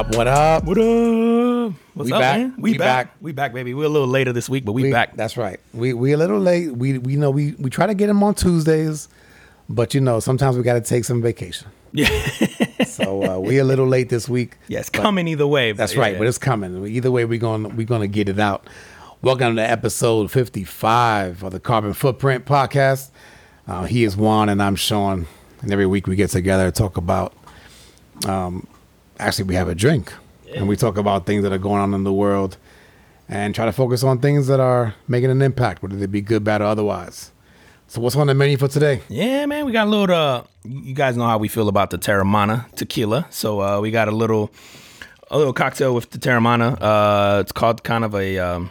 Up? What up? What up? What's We up, back. man? We, We back. back. We back, baby. We're a little later this week, but we, We- back. That's right. We we a little late. We we know we we try to get them on Tuesdays, but you know sometimes we got to take some vacation. Yeah. So uh, we a little late this week. yeah, coming either way. That's but right, yeah. but it's coming. Either way, we're going we're going to get it out. Welcome to episode fifty five of the Carbon Footprint Podcast. Uh, he is Juan and I'm Sean, and every week we get together to talk about. Um, actually, we have a drink, and we talk about things that are going on in the world, and try to focus on things that are making an impact, whether they be good, bad, or otherwise. So, what's on the menu for today? Yeah, man, we got a little. Uh, you guys know how we feel about the Terramana tequila, so uh, we got a little, a little cocktail with the Terramana. Uh, it's called kind of a um,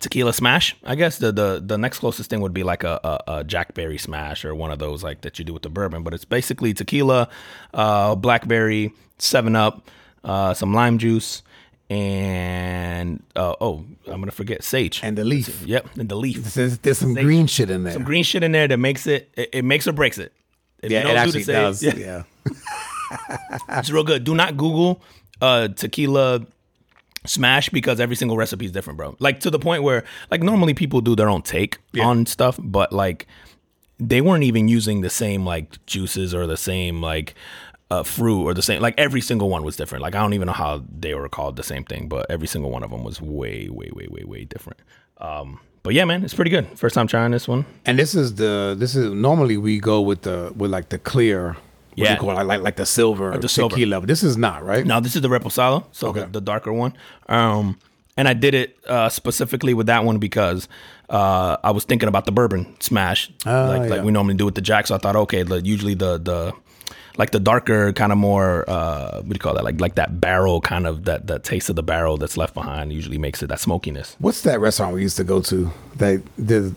tequila smash. I guess the the the next closest thing would be like a, a, a Jackberry smash or one of those like that you do with the bourbon, but it's basically tequila, uh, blackberry, Seven Up, uh, some lime juice, and uh, oh, I'm gonna forget sage. And the leaf. Yep, and the leaf. There's, there's some green shit in there. Some green shit in there that makes it it, it makes or breaks it. If you yeah, don't it do the actually sage- does. yeah, yeah. it's real good. Do not Google uh, tequila smash because every single recipe is different, bro. Like to the point where like normally people do their own take on stuff, but like they weren't even using the same like juices or the same like uh, fruit or the same like every single one was different. Like I don't even know how they were called the same thing, but every single one of them was way, way, way, way, way different. Um, but yeah, man, it's pretty good. First time trying this one. And this is the this is normally we go with the with like the clear, what Yeah. call like, like like the silver the silver. tequila. But this is not right. No, this is the Reposado, so the, Okay. the darker one. Um, and I did it uh, specifically with that one because uh, I was thinking about the bourbon smash, Ah, like like we normally do with the Jack. So I thought, okay, the, usually the the like the darker kind of more uh, what do you call that? Like like that barrel kind of that that taste of the barrel that's left behind usually makes it that smokiness. What's that restaurant we used to go to that did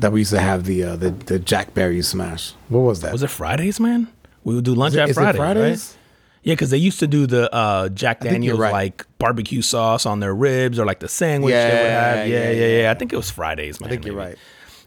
that we used to have the uh, the the Jack Berry smash? What was that? Was it Fridays, man? We would do lunch it- at it Fridays, right? Yeah, because they used to do the uh, Jack Daniels right. like barbecue sauce on their ribs or like the sandwich they would Yeah. Yeah, yeah, yeah, yeah, I think it was Fridays, man. I think you're right.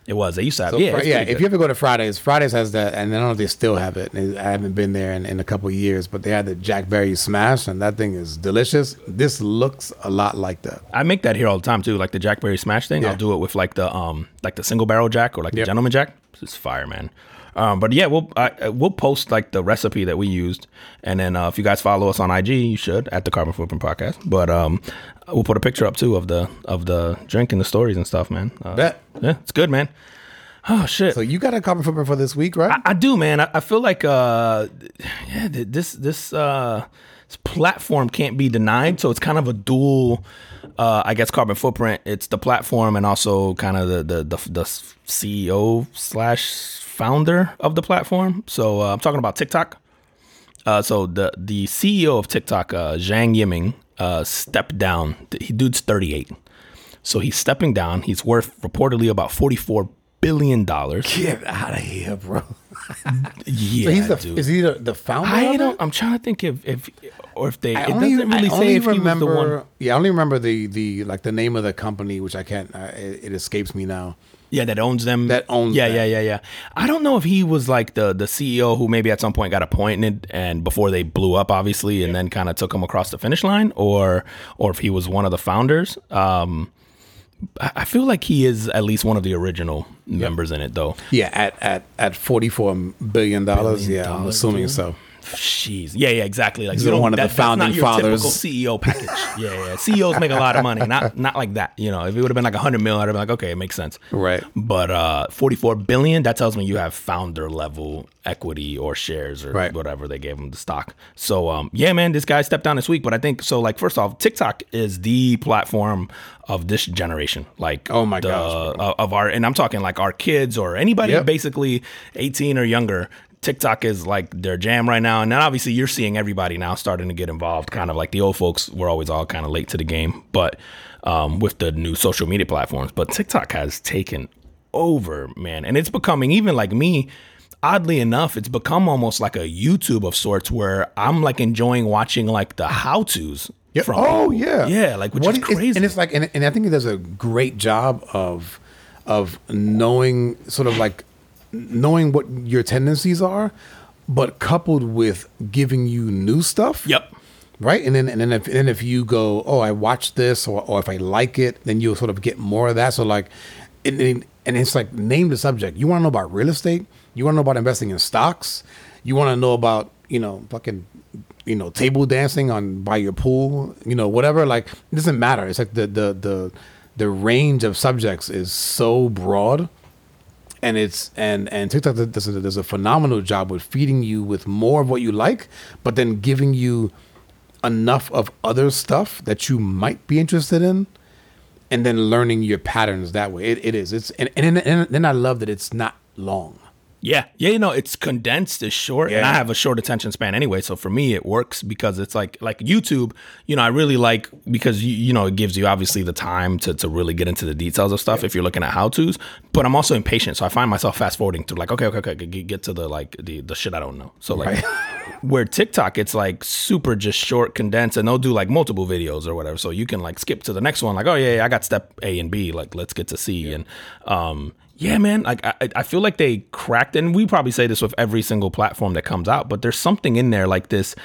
It was. They used to have. So yeah, yeah. If good. you ever go to Fridays, Fridays has that, and I don't know if they still have it. I haven't been there in, in a couple of years, but they had the Jack Berry smash, and that thing is delicious. This looks a lot like that. I make that here all the time too, like the Jack Berry Smash thing. Yeah. I'll do it with like the um like the single barrel Jack or like the Yep. Gentleman Jack. It's fire, man. Um, but yeah, we'll I, I- we'll post like the recipe that we used, and then uh, if you guys follow us on IG, you should at the Carbon Footprint Podcast. But um, we'll put a picture up too of the of the drink and the stories and stuff, man. Uh, Bet. Yeah, it's good, man. Oh shit. So you got a carbon footprint for this week, right? I, I do, man. I, I feel like uh, yeah, this this uh, this platform can't be denied. So it's kind of a dual, uh, I guess, carbon footprint. It's the platform and also kind of the the the, the CEO slash founder of the platform. So uh, I'm talking about TikTok. Uh, so the the CEO of TikTok, uh, Zhang Yiming, uh, stepped down. He dude's 38, so he's stepping down. He's worth reportedly about 44 billion dollars. Get out of here, bro. Yeah, So he's the dude. is he the, the founder? I don't. I'm trying to think if if or if they. I it only, doesn't really I say if he was the remember. one. Yeah, I only remember the the like the name of the company, which I can't. Uh, it, it escapes me now. Yeah, that owns them. That owns Yeah, them. yeah, yeah, yeah. I don't know if he was like the the CEO who maybe at some point got appointed and before they blew up, obviously, and then kind of took him across the finish line, or or if he was one of the founders. Um, I feel like he is at least one of the original members in it, though. Yeah, at at at forty four billion dollars. Yeah, I'm assuming so. Jeez, yeah, yeah, exactly. Like He's you don't- one of the that- not founding fathers. CEO package. yeah, yeah. CEOs make a lot of money, not not like that. You know, if it would have been like a hundred mil, I'd have been like, okay, it makes sense. Right. But uh, forty-four billion. That tells me you have founder level equity or shares or Right. whatever they gave him the stock. So um, yeah, man, this guy stepped down this week. But I think so. Like first off, TikTok is the platform of this generation. Like Oh my the- gosh, uh, of our and I'm talking like our kids or anybody Yep. basically 18 or younger. TikTok is like their jam right now, and then obviously you're seeing everybody now starting to get involved. Kind of like the old folks were always all kind of late to the game, but um, with the new social media platforms. But TikTok has taken over, man, and it's becoming even like me. Oddly enough, it's become almost like a YouTube of sorts, where I'm like enjoying watching like the how tos. Yeah. From oh people. yeah, yeah, like which What is crazy. and it's like, and, and I think it does a great job of of knowing sort of like knowing what your tendencies are, but coupled with giving you new stuff. Yep. Right, and then and then if and if you go, oh, I watched this, or, or if I like it, then you'll sort of get more of that. So like, and, and and it's like name the subject. You want to know about real estate? You want to know about investing in stocks? You want to know about you know fucking you know table dancing on by your pool? You know whatever. Like it doesn't matter. It's like the the the the range of subjects is so broad and it's and and TikTok does a, does a phenomenal job with feeding you with more of what you like, but then giving you enough of other stuff that you might be interested in, and then learning your patterns that way. It, it is. It's and, and and then I love that it's not long. Yeah, yeah, you know, it's condensed, it's short, and Yeah. I have a short attention span anyway. So for me, it works because it's like like YouTube. You know, I really like because you, you know it gives you obviously the time to to really get into the details of stuff if you're looking at how tos. But I'm also impatient, so I find myself fast forwarding to like okay, okay, okay, get, to the like the the shit I don't know. So like. Where TikTok, it's like super just short, condensed, and they'll do like multiple videos or whatever. So you can like skip to the next one, like, oh yeah, yeah I got step A and B, like let's get to C. And um, yeah, man, like I, I feel like they cracked, and we probably say this with every single platform that comes out, but there's something in there like this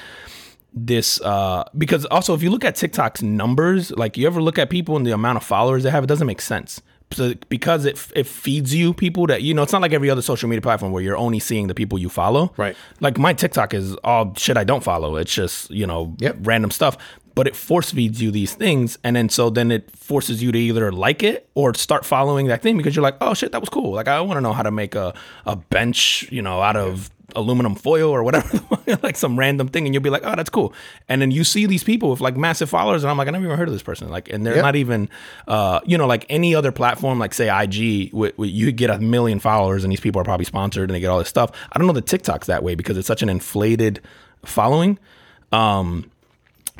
this uh because also if you look at TikTok's numbers, like you ever look at people and the amount of followers they have, it doesn't make sense. So because it it feeds you people that you know, it's not like every other social media platform where you're only seeing the people you follow. Right. Like my TikTok is all shit I don't follow. It's just you know Yep. random stuff. But it force feeds you these things, and then so then it forces you to either like it or start following that thing because you're like, oh shit, that was cool. Like I want to know how to make a a bench, you know, out of aluminum foil or whatever, like some random thing, and you'll be like, oh, that's cool. And then you see these people with like massive followers, and I'm like, I never even heard of this person. Like, and they're Yep. not even, uh, you know, like any other platform, like say IG, wh- wh- you get a million followers, and these people are probably sponsored, and they get all this stuff. I don't know the TikTok's that way because it's such an inflated following. Um,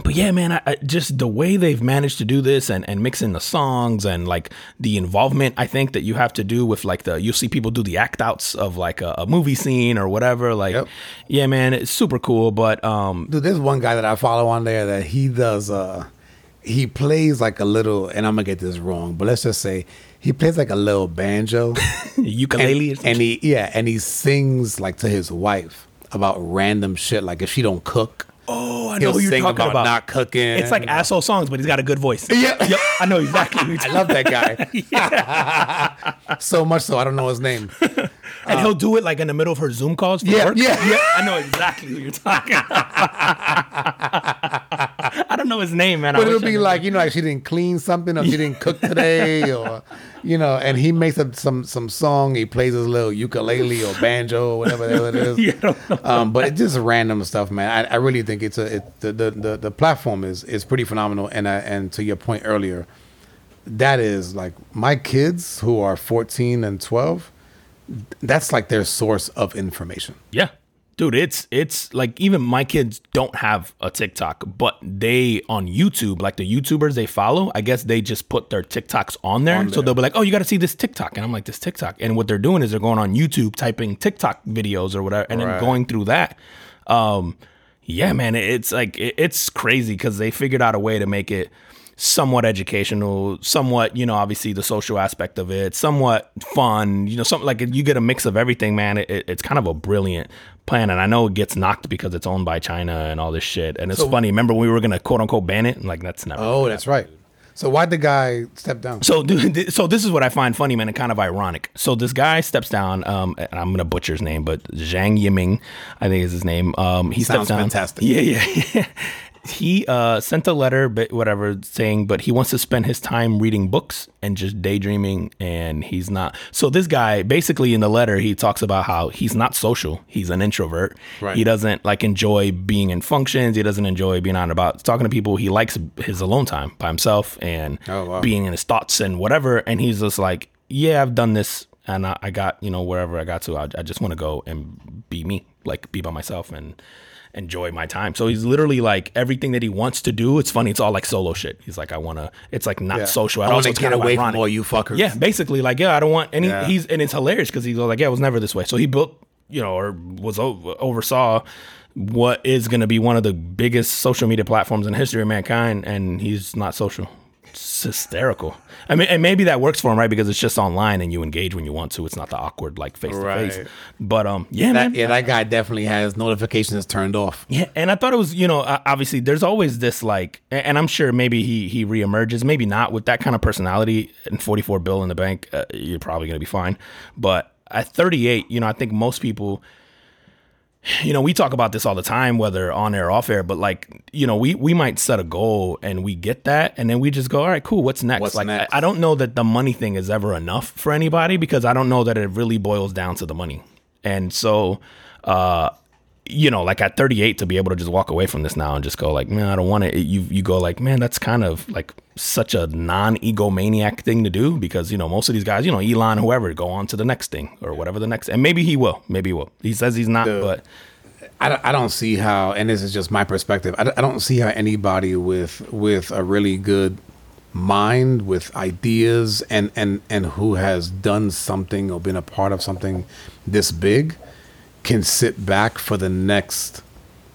but yeah, man, I, I just the way they've managed to do this and, and mix in the songs and like the involvement, I think that you have to do with like the you'll see people do the act outs of like a, a movie scene or whatever. Like, Yep. yeah, man, it's super cool. But um, Dude, there's one guy that I follow on there that he does. uh He plays like a little, and I'm gonna get this wrong, but let's just say he plays like a little banjo. ukulele and, and he yeah, and he sings like to his wife about random shit, like if she don't cook. Oh, I know who you're talking about, about. not cooking. it's like asshole songs, but he's got a good voice. Yeah. yep, I know exactly. Who you're I love that guy. so much so I don't know his name. and he'll do it like in the middle of her Zoom calls for Yeah, work. yeah. I know exactly who you're talking. I don't know his name, man. But it'll be like, you know, like she didn't clean something or she didn't cook today or you know, and he makes up some some song, he plays his little ukulele or banjo or whatever the hell it is. Yeah, I don't know. Um, but it's just random stuff, man. I, I really think it's a it, the, the the the platform is is pretty phenomenal. And I, and to your point earlier, that is like my kids who are fourteen and twelve. That's like their source of information. Yeah. Dude, it's it's like even my kids don't have a TikTok, but they on YouTube, like the YouTubers they follow, I guess they just put their TikToks on there. On So they'll be like, "Oh, you got to see this TikTok," and I'm like, "This TikTok," and what they're doing is they're going on YouTube, typing TikTok videos or whatever, and Right. then going through that. Um, yeah, man, it's like it, it's crazy because they figured out a way to make it somewhat educational, somewhat, you know, obviously the social aspect of it, somewhat fun, you know, something like you get a mix of everything, man. It, it- it's kind of a brilliant plan. And I know it gets knocked because it's owned by China and all this shit. And it's funny. Remember when we were going to quote unquote ban it? And like, that's never. Oh, that's right. So why'd the guy step down? So, dude, so this is what I find funny, man, and kind of ironic. So this guy steps down, um, and I'm gonna butcher his name, but Zhang Yiming, I think is his name. Um, he Sounds steps down. fantastic. Yeah, yeah, yeah. He uh, sent a letter, but whatever, saying, but he wants to spend his time reading books and just daydreaming, and he's not. So this guy, basically, in the letter, he talks about how he's not social. He's an introvert. Right. He doesn't like enjoy being in functions. He doesn't enjoy being out and about talking to people. He likes his alone time by himself and Oh, wow. being in his thoughts and whatever. And he's just like, yeah, I've done this and I, I got, you know, wherever I got to, I, I just want to go and be me, like be by myself and enjoy my time. So he's literally like everything that he wants to do. It's funny. It's all like solo shit. He's like, I want to, it's like not Yeah. social I all. want to get away ironic. from all you fuckers. Yeah, basically, like, yeah, I don't want any. Yeah. He's and it's hilarious because he's like, yeah, it was never this way. So he built, you know, or was oversaw what is going to be one of the biggest social media platforms in the history of mankind, and he's not social. It's hysterical. I mean, and maybe that works for him, right? Because it's just online and you engage when you want to. It's not the awkward like face to face. But um, yeah, That, man. yeah, that guy definitely has notifications turned off. Yeah, and I thought it was, you know, uh, obviously there's always this like, and I'm sure maybe he he reemerges, maybe not with that kind of personality and 44 bill in the bank, uh, you're probably gonna be fine. But at 38, you know, I think most people, you know, we talk about this all the time, whether on air or off air, but like, you know, we we might set a goal and we get that, and then we just go, all right, cool, what's next? What's like, next? I, I don't know that the money thing is ever enough for anybody because I don't know that it really boils down to the money, and so. uh you know, like at 38 to be able to just walk away from this now and just go like, man, I don't want it. You you go like, man, that's kind of like such a non-egomaniac thing to do because you know most of these guys, you know, Elon, whoever, go on to the next thing or whatever the next, and maybe he will, maybe he will. He says he's not, Dude. but I don't, I don't see how, and this is just my perspective. I, don't- I don't see how anybody with with a really good mind, with ideas, and and and who has done something or been a part of something this big, can sit back for the next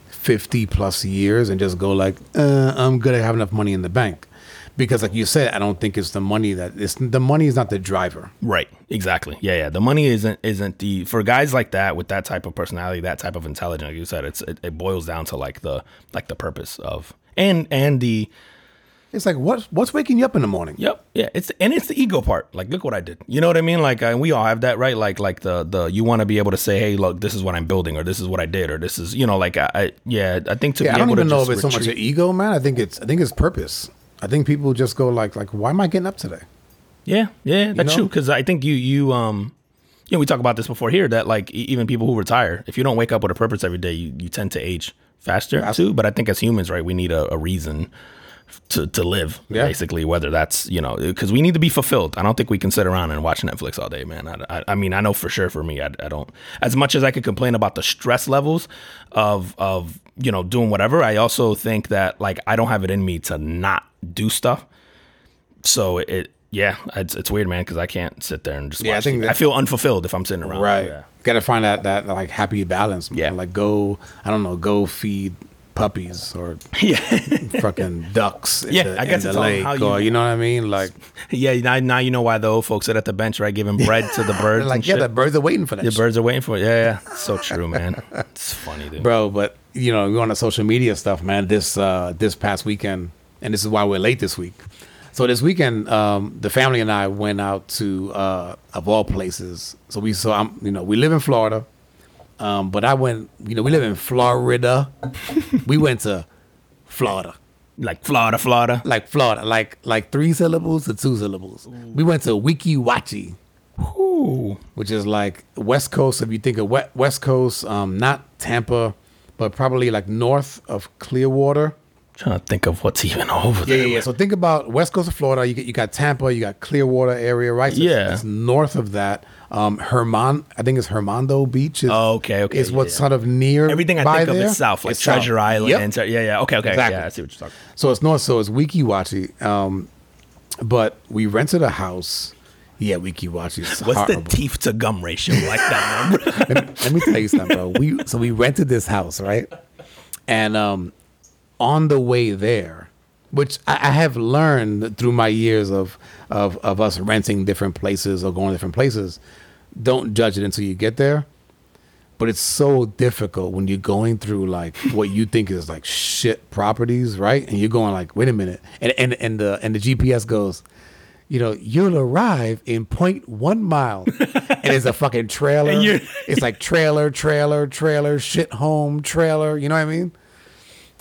fifty plus years and just go like, uh, I'm gonna have enough money in the bank, because like you said, I don't think it's the money that it's the money is not the driver. Right. Exactly. Yeah. Yeah. The money isn't isn't the for guys like that with that type of personality, that type of intelligence. Like you said, it's it, it boils down to like the like the purpose of and and the It's like what what's waking you up in the morning? Yep. Yeah. It's and it's the ego part. Like, look what I did. You know what I mean? Like, uh, we all have that, right? Like, like the the you want to be able to say, hey, look, this is what I'm building, or this is what I did, or this is, you know, like, I, I yeah, I think to Yeah, be I don't able even to know if it's so much an ego, man. I think it's I think it's purpose. I think people just go like like why am I getting up today? Yeah, yeah, that's know? true. Because I think you you um, you know, we talked about this before here that like even people who retire, if you don't wake up with a purpose every day, you, you tend to age faster too. But I think as humans, right, we need a, a reason to to live, Yeah. basically. Whether that's you know, because we need to be fulfilled. I don't think we can sit around and watch Netflix all day, man. I, I, I mean, I know for sure for me, I, I don't. As much as I could complain about the stress levels of of you know doing whatever, I also think that like I don't have it in me to not do stuff so it yeah it's, it's weird man because i can't sit there and just Yeah, I think i feel unfulfilled if i'm sitting around Right. yeah. Got to find that that like happy balance. Man. Yeah. Like go I don't know go feed puppies or yeah fucking ducks. Yeah, the, I guess the lake how you- or you know what I mean. Like yeah now, now you know why the old folks sit at the bench right giving bread to the birds like yeah, shit. the birds are waiting for that. the shit. birds are waiting for it yeah yeah so true man it's funny dude bro. But you know, going to social media stuff, man. This uh this past weekend, and this is why we're late this week. So this weekend, um, the family and I went out to uh of all places. So we saw, I'm, you know, we live in Florida, um, but I went, you know, we live in Florida. we went to Florida, like florida florida like Florida, like like three syllables to two syllables. We went to Weeki Wachee Ooh. which is like West Coast. If you think of West Coast, um, not Tampa, but probably like north of Clearwater. Trying to think of what's even over Yeah, there yeah, yeah. So think about West Coast of Florida. You got, you got Tampa, you got Clearwater area, right? So Yeah. It's north of that. Um, Herman, I think it's Hernando Beach. Is, Oh, okay, okay, Is what's yeah. sort of near. everything i think of there. is south like It's treasure south. island Yep. yeah yeah okay okay Exactly. yeah i see what you're talking So it's north. So it's Weeki Wachee. Um, but we rented a house. Yeah, Weeki Wachee. is what's horrible. the teeth to gum ratio like that number let, me, let me tell you something, bro. We so we rented this house, right? And um, on the way there, which I, I have learned through my years of, of of us renting different places or going to different places, don't judge it until you get there. But it's so difficult when you're going through like what you think is like shit properties, right? And you're going like, wait a minute, and and and the and the GPS goes, you know, you'll arrive in 0.1 mile, and it's a fucking trailer. It's like trailer, trailer, trailer, shit home, trailer. You know what I mean?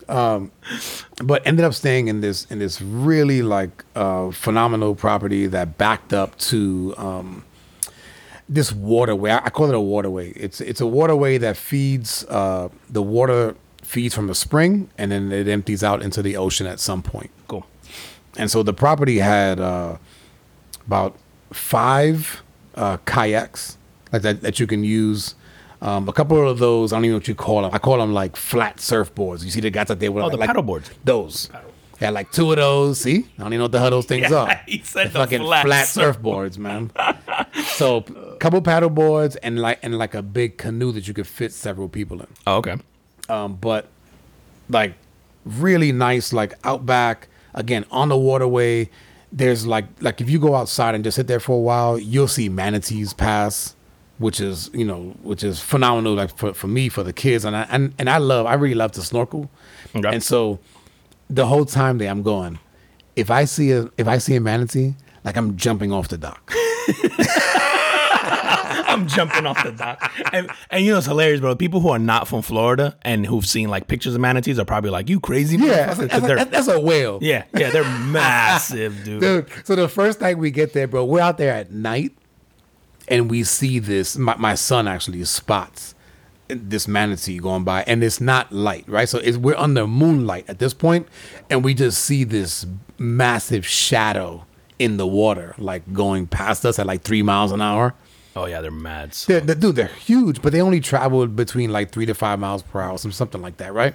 Um, but ended up staying in this in this really like uh, phenomenal property that backed up to um, this waterway. I I call it a waterway. It's it's a waterway that feeds uh, the water feeds from the spring and then it empties out into the ocean at some point. cool And so the property had uh, about five uh, kayaks like that, that you can use. Um, a couple of those, I don't even know what you call them. I call them like flat surfboards. You see the guys that they with Oh, the like paddle boards. Those. Yeah, like two of those. See, I don't even know what the hell those things Yeah, are. he said The fucking flat flat, surfboards, man. so, couple paddle boards and like and like a big canoe that you could fit several people in oh okay um, but like really nice, like outback again on the waterway. there's like like if you go outside and just sit there for a while, you'll see manatees pass, which is you know which is phenomenal. Like for, for me, for the kids, and I and, and I love I really love to snorkel, Okay. and so the whole time there I'm going, if I see a if I see a manatee, like I'm jumping off the dock. I'm jumping off the dock. And, and you know, it's hilarious, bro. People who are not from Florida and who've seen like pictures of manatees are probably like, you crazy Yeah, motherfucker," that's, that's- that's a whale. yeah, yeah, they're massive, dude. Dude, so the first night we get there, bro, we're out there at night and we see this. My, my son actually spots this manatee going by, and it's not light, right? So it's, we're under moonlight at this point, and we just see this massive shadow in the water, like going past us at like three miles an hour. Oh yeah, they're mad. So- They're, they're, dude, they're huge, but they only travel between like three to five miles per hour, some something like that, right?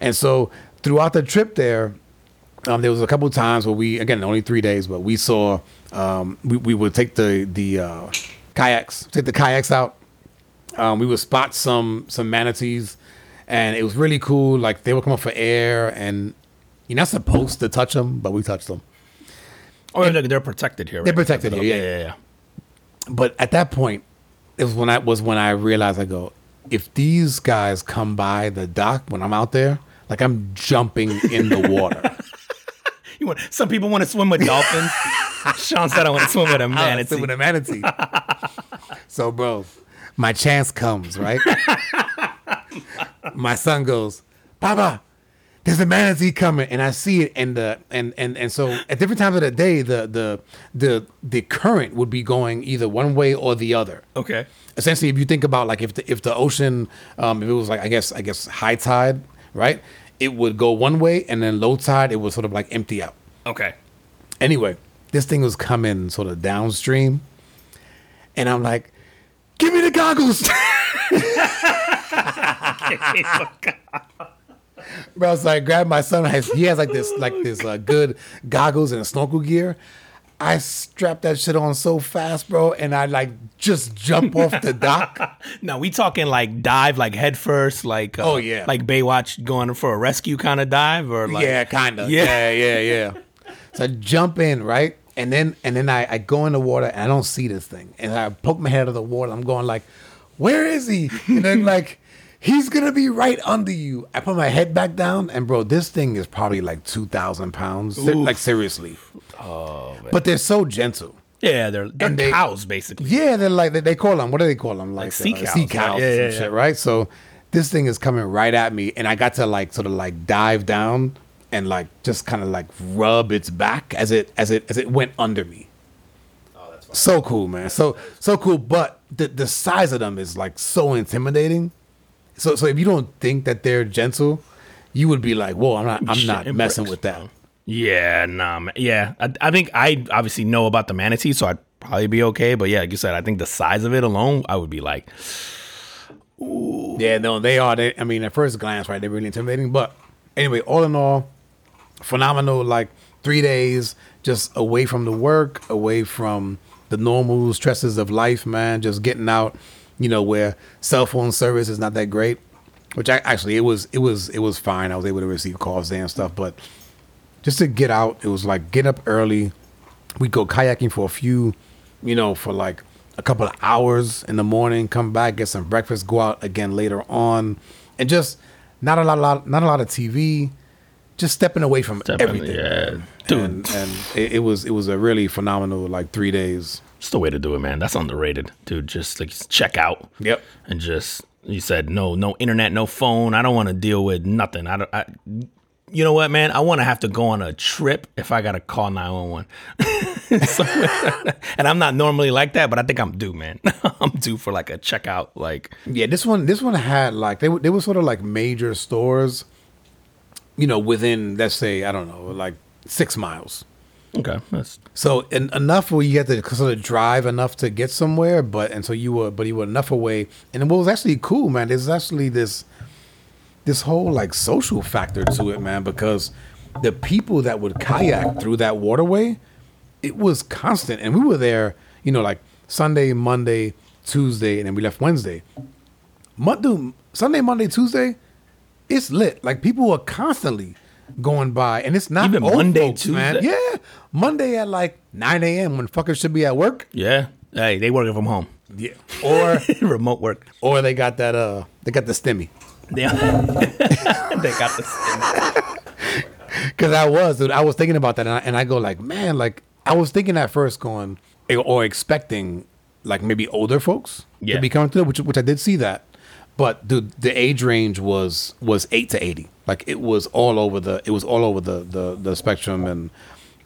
And so throughout the trip there, um, there was a couple of times where we, again, only three days, but we saw, um, we, we would take the the uh, kayaks, take the kayaks out. Um, we would spot some some manatees, and it was really cool. Like they would come up for air, and you're not supposed to touch them, but we touched them. Oh, they're, they're protected here. They're protected here, yeah. yeah, yeah. but at that point, it was when I was when I realized I go, if these guys come by the dock when I'm out there, like I'm jumping in the water. You want, some people want to swim with dolphins. Sean said I want to swim with a Manatee. manatee. With a manatee. so, bro, my chance comes, right? my son goes, Papa, there's a manatee coming, and I see it, and the and and and so at different times of the day, the the the the current would be going either one way or the other. Okay. essentially if you think about like if the if the ocean um if it was like i guess i guess high tide right it would go one way and then low tide it would sort of like empty out. Okay. anyway this thing was coming sort of downstream and i'm like give me the goggles. Bro so I was like grab my son he has like this like this uh, good goggles and snorkel gear I strapped that shit on so fast, bro, and I like just jump off the dock. now we talking like dive, like head first, like uh, Oh, yeah. like Baywatch going for a rescue kind of dive, or like yeah, kind of. Yeah. Yeah, yeah, yeah. so I jump in, right? And then and then I, I go in the water and I don't see this thing. And I poke my head out of the water. I'm going like, where is he? And then like, he's gonna be right under you. I put my head back down, and bro, this thing is probably like two thousand pounds. Se- Like seriously. Oh, but they're so gentle. yeah, they're they're And they- cows basically. Yeah, they're like they, they call them. What do they call them? Like, sea uh, cows, sea cows, Yeah, and yeah, yeah. shit, right? So this thing is coming right at me, and I got to like sort of like dive down and like just kind of like rub its back as it as it as it went under me. Oh, that's so cool, man. So so cool, but the the size of them is like so intimidating. So so if you don't think that they're gentle, you would be like, "Whoa, I'm not I'm not it messing breaks, with that." Yeah, nah, man. Yeah, I, I think I obviously know about the manatee, so I'd probably be okay. But yeah, like you said, I think the size of it alone, I would be like, Ooh. Yeah, no, they are. They, I mean, at first glance, right, they're really intimidating. But anyway, all in all, phenomenal. Like three days just away from the work, away from the normal stresses of life, man. Just getting out, you know, where cell phone service is not that great. Which I actually it was it was it was fine. I was able to receive calls there and stuff, but just to get out, it was like get up early. We'd go kayaking for a few, you know, for like a couple of hours in the morning, come back, get some breakfast, go out again later on, and just not a lot, lot not a lot of TV, just stepping away from Definitely, everything. yeah. Dude. and, and it, it was it was a really phenomenal like three days. It's the way to do it, man. That's underrated, dude. Just like check out. Yep. and just you said no no internet no phone i don't want to deal with nothing i don't I, you know what man i want to have to go on a trip if i gotta call 911 So- and i'm not normally like that but i think i'm due man i'm due for like a checkout like Yeah, this one this one had like they they were sort of like major stores, you know, within let's say I don't know like six miles. Okay that's So en- enough where you had to sort of drive enough to get somewhere, but and so you were, but you were enough away. And what was actually cool, man, there's actually this this whole like social factor to it, man, because the people that would kayak through that waterway, it was constant, and we were there, you know, like Sunday, Monday, Tuesday, and then we left Wednesday. Monday, Sunday, Monday, Tuesday, it's lit. Like people are constantly going by, and it's not Even Monday, folks, man. Tuesday? Yeah, Monday at like 9 a.m. when fuckers should be at work. Yeah. Hey, they working from home. Yeah, or Remote work. or they got that uh they got the stimmy. They, they got the stimmy. Because I was, dude, I was thinking about that, and I, and I go like, man, like I was thinking at first, going or expecting like maybe older folks Yeah. to be coming through, which which I did see that, but dude, the age range was was eight to eighty, like it was all over the it was all over the the, the spectrum, and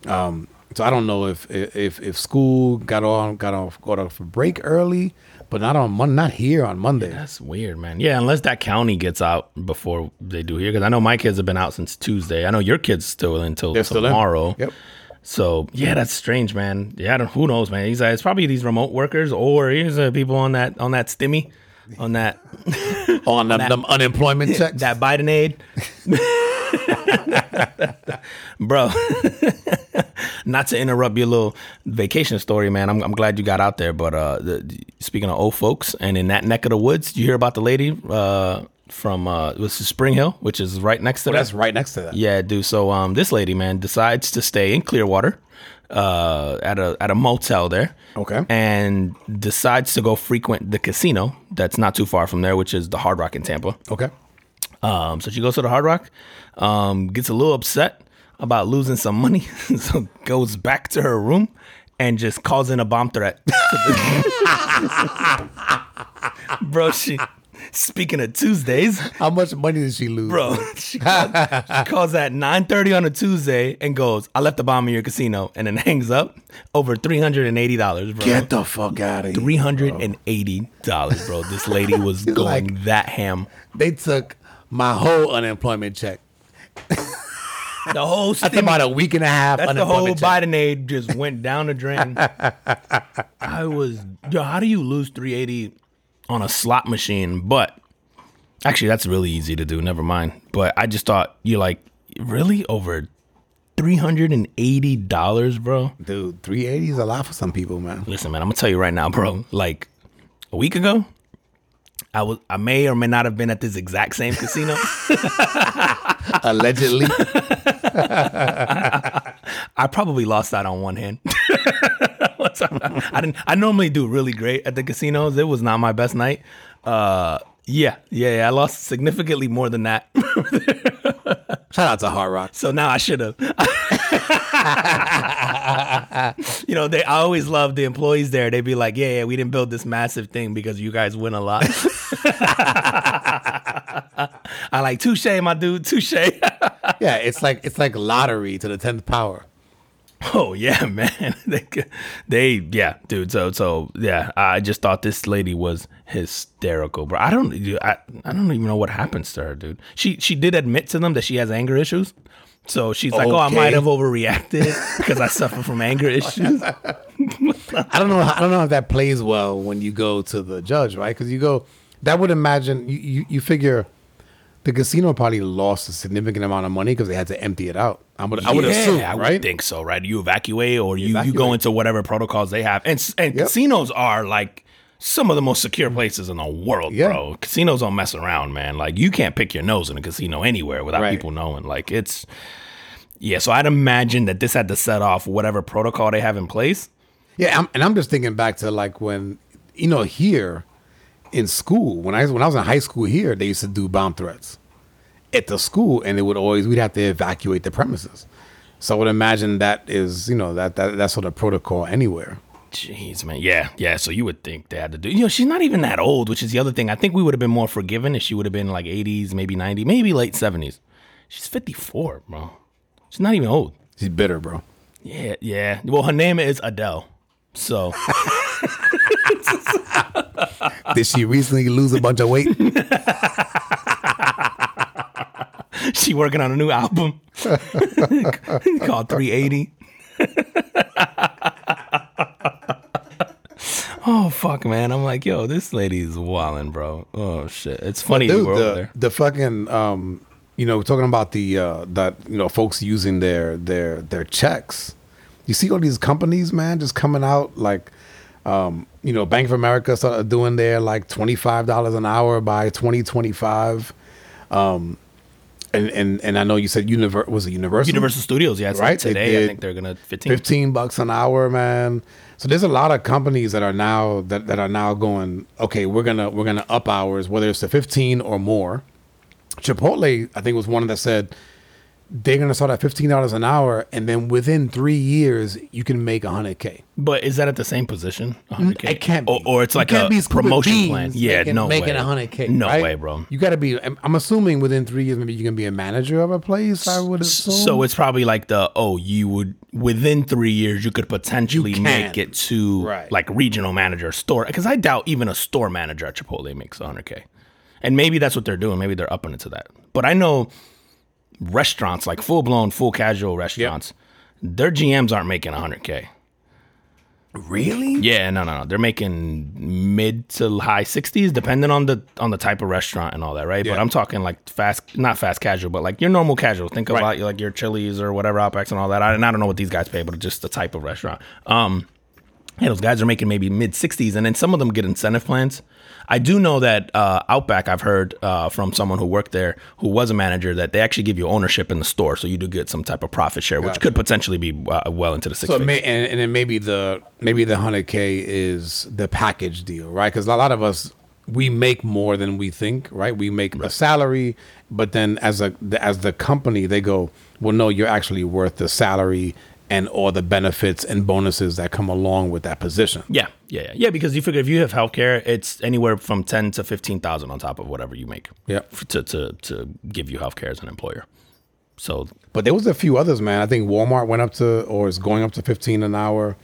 um, so I don't know if if if school got on got off got off for break early, but not on Mon not here on Monday. That's weird, man. Yeah, unless that county gets out before they do here, because I know my kids have been out since Tuesday. I know your kids still until They're still in. tomorrow. Yep. So yeah, that's strange, man. Yeah, I don't, who knows, man? He's it's probably these remote workers or here's uh, people on that on that stimmy, on that On them, them unemployment checks. that Biden aid, bro. Not to interrupt your little vacation story, man. I'm, I'm glad you got out there. But uh, the, speaking of old folks, and in that neck of the woods, you hear about the lady uh, from uh, was Spring Hill, which is right next to Oh, that? that's right next to that. Yeah, dude. So um, this lady, man, decides to stay in Clearwater, uh, at a at a motel there. Okay. And decides to go frequent the casino that's not too far from there, which is the Hard Rock in Tampa. Okay. Um, so she goes to the Hard Rock, um, gets a little upset about losing some money, so goes back to her room and just calls in a bomb threat. Bro, she speaking of Tuesdays, How much money did she lose? bro, she calls, she calls at 9:30 on a Tuesday and goes, "I left the bomb in your casino," and then hangs up over three hundred and eighty dollars, bro. Get the fuck out of here. Three hundred and eighty dollars, bro. This lady was going like- that ham. They took my whole unemployment check. The whole That's stim- about a week and a half That's the whole check. Biden aid just went down the drain. I was, yo, how do you lose 380 on a slot machine? But actually, that's really easy to do. Never mind. But I just thought you're like, really over $380, bro? Dude, 380 is a lot for some people, man. Listen, man, I'm gonna tell you right now, bro. Like a week ago, I was, I may or may not have been at this exact same casino. Allegedly. I probably lost that on one hand. I didn't. I normally do really great at the casinos. It was not my best night. Uh, yeah, yeah, yeah, I lost significantly more than that. Shout out to Hard Rock. so now I should have. you know, they. I always love the employees there. They'd be like, "Yeah, yeah, we didn't build this massive thing because you guys win a lot." I like touche, my dude, touche. Yeah, it's like it's like lottery to the tenth power. Oh yeah, man. they, they, yeah, dude. So, so yeah. I just thought this lady was hysterical, bro. I don't, I, I don't even know what happens to her, dude. She, she did admit to them that she has anger issues. So she's like, "Oh, I might have overreacted because I suffer from anger issues." I don't know. I don't know if that plays well when you go to the judge, right? Because you go, that would imagine you, you, you figure the casino probably lost a significant amount of money because they had to empty it out. I would, I would Yeah, assume, I would right? think so, right? You evacuate or you, you go into whatever protocols they have, and and Yep. casinos are like some of the most secure mm-hmm. places in the world, Yeah. bro. Casinos don't mess around, man. Like you can't pick your nose in a casino anywhere without Right. people knowing. Like it's yeah. So I'd imagine that this had to set off whatever protocol they have in place. Yeah, I'm, and I'm just thinking back to like when you know here in school when I when I was in high school here they used to do bomb threats at the school and it would always we'd have to evacuate the premises. So I would imagine that is you know that that that's sort of protocol anywhere. Jeez, man. Yeah, yeah. So you would think they had to do. You know, she's not even that old, which is the other thing. I think we would have been more forgiven if she would have been like 80s, maybe 90, maybe late 70s. She's 54, bro. She's not even old. She's bitter, bro. Yeah, yeah. Well, her name is Adele. So Did she recently lose a bunch of weight? she working on a new album called 380. oh fuck, man! I'm like, yo, this lady's wilding, bro. Oh shit, it's funny Dude, the, there. the fucking um, you know, talking about the uh that you know folks using their their their checks. You see all these companies, man, just coming out like, um, you know, Bank of America started doing their like twenty five dollars an hour by twenty twenty five. Um, and and and I know you said Univer- was it Universal? Universal Studios, yeah, Right, they Today, I think they're gonna 15. 15 bucks an hour, man. So there's a lot of companies that are now that, that are now going, okay, we're gonna we're gonna up hours, whether it's to 15 or more. Chipotle, I think was one that said they're gonna start at fifteen dollars an hour, and then within three years you can make hundred k. But is that at the same position? 100K? It can't, be. Or, or it's like can't a promotion plan. Yeah, making, no making way. hundred k. No right? way, bro. You got to be. I'm I'm assuming within three years, maybe you can be a manager of a place. I would assume. So it's probably like the oh, you would within three years you could potentially You make it to Right. like regional manager store because I doubt even a store manager at Chipotle makes 100k, and maybe that's what they're doing. Maybe they're upping it to that. But I know restaurants like full blown, full casual restaurants, their GMs aren't making 100k. really, Yeah, no, no, no. They're making mid to high sixties, depending on the on the type of restaurant and all that, right? Yeah. But I'm talking like fast, not fast casual, but like your normal casual. Think Right. about like your Chili's or whatever Outbacks and all that. I, and I don't know what these guys pay, but just the type of restaurant. Um, yeah, those guys are making maybe mid sixties, and then some of them get incentive plans. I do know that uh, Outback, I've heard uh, from someone who worked there, who was a manager, that they actually give you ownership in the store, so you do get some type of profit share, which Gotcha. could potentially be uh, well into the six. So figures. may, and, and then maybe the maybe the hundred k is the package deal, right? Because a lot of us we make more than we think, right? We make a salary, but then as a as the company, they go, well, no, you're actually worth the salary and all the benefits and bonuses that come along with that position. Yeah, yeah, yeah, yeah. Because you figure if you have healthcare, it's anywhere from ten to fifteen thousand on top of whatever you make. Yeah. to to to give you healthcare as an employer. So But there was a few others, man. I think Walmart went up to or is going up to fifteen an hour.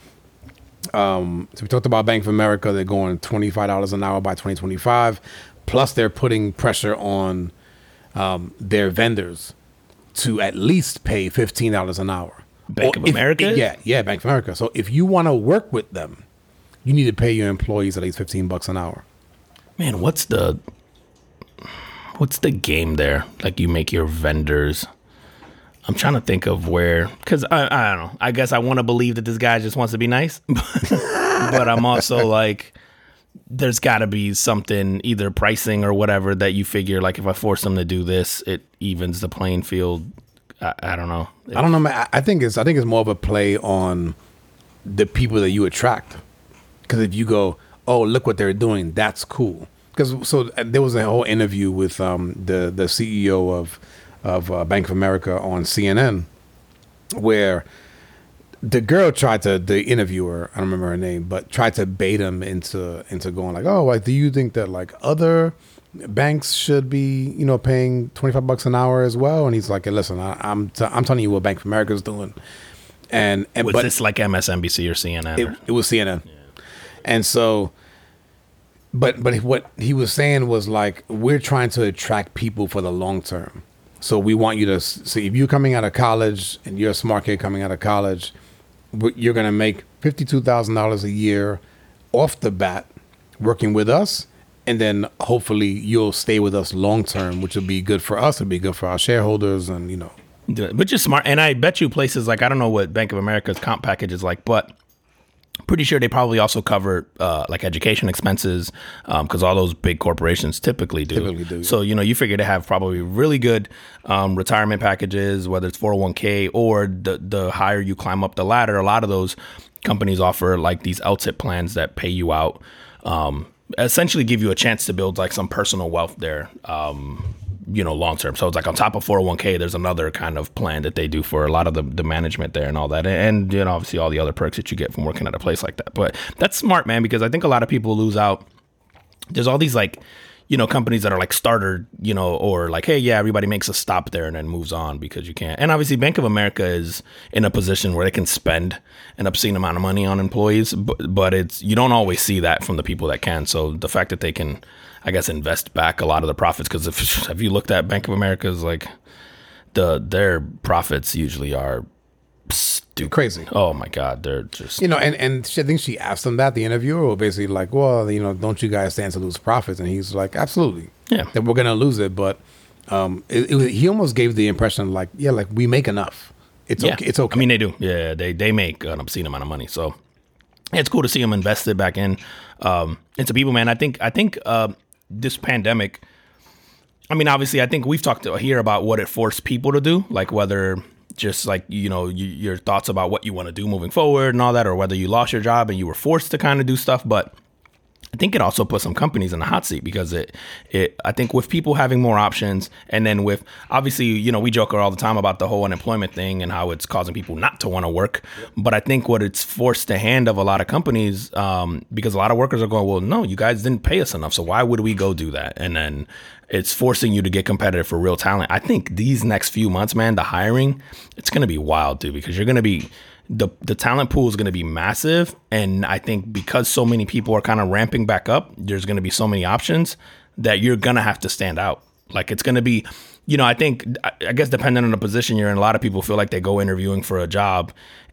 Um, so we talked about Bank of America. They're going twenty five dollars an hour by twenty twenty five. Plus, they're putting pressure on um, their vendors to at least pay fifteen dollars an hour. Bank of if- America? yeah, yeah, Bank of America. So if you want to work with them, you need to pay your employees at least fifteen bucks an hour. man, what's the what's the game there? Like you make your vendors. I'm trying to think of where, because I, I don't know. I guess I want to believe that this guy just wants to be nice, but I'm also like, there's got to be something, either pricing or whatever, that you figure like if I force them to do this, it evens the playing field. I, I don't know. I don't know, man. I- I think it's I think it's more of a play on the people that you attract. Because if you go, oh, look what they're doing, that's cool. Because so uh, there was a whole interview with um, the the CEO of of uh, Bank of America on CNN, where the girl tried to the interviewer I don't remember her name, but tried to bait him into into going like, oh, like do you think that like other banks should be you know paying twenty five bucks an hour as well? And he's like, hey, listen, I, I'm t- I'm telling you what Bank of America is doing, and and Was but this like MSNBC or CNN? it, or- it was CNN, and so. But but what he was saying was like we're trying to attract people for the long term. So we want you to see if you're coming out of college and you're a smart kid coming out of college, you're going to make fifty two thousand dollars a year off the bat working with us, and then hopefully you'll stay with us long term, which will be good for us. It'll be good for our shareholders, and you know. which is smart. And I bet you places like I don't know what Bank of America's comp package is like, but pretty sure they probably also cover uh, like education expenses because all those big corporations typically do. Typically do. So you know you figure to have probably really good um, retirement packages, whether it's four hundred one k or the the higher you climb up the ladder. A lot of those companies offer like these LTIP plans that pay you out. Um, essentially give you a chance to build like some personal wealth there um, you know long term. So it's like on top of 401k there's another kind of plan that they do for a lot of the, the management there and all that. And you know obviously all the other perks that you get from working at a place like that. But that's smart man because i think a lot of people lose out. There's all these like you know companies that are like starter you know or like hey yeah everybody makes a stop there and then moves on because you can't. And obviously bank of america is in a position where they can spend an obscene amount of money on employees but, but it's you don't always see that from the people that can. So the fact that they can i guess invest back a lot of the profits because if have you looked at bank of america's like the their profits usually are stupid Crazy. oh my god they're just You know, and, and she, I think she asked him that, the interviewer, was basically like, well, you know, don't you guys stand to lose profits? And he's like, absolutely. Yeah. That we're going to lose it. But um, it, it, was- he almost gave the impression like, yeah, like we make enough. It's okay. It's okay. I mean, they do. Yeah, they they make an obscene amount of money. So it's cool to see them invested back in um, into people, man. I think I think uh, this pandemic I mean, obviously, I think we've talked here about what it forced people to do, like whether just like you know you, your thoughts about what you want to do moving forward and all that, or whether you lost your job and you were forced to kind of do stuff. But I think it also put some companies in the hot seat because it, it, I think with people having more options, and then with obviously, you know, we joke all the time about the whole unemployment thing and how it's causing people not to want to work. But I think what it's forced the hand of a lot of companies, um, because a lot of workers are going, well, no, you guys didn't pay us enough, so why would we go do that? And then it's forcing you to get competitive for real talent. I think these next few months, man, the hiring, it's to be wild, dude, because you're to be the the talent pool is to be massive and i think because so many people are kind of ramping back up there's to be so many options that you're to have to stand out like it's to be you know i think i guess depending on the position you're in a lot of people feel like they go interviewing for a job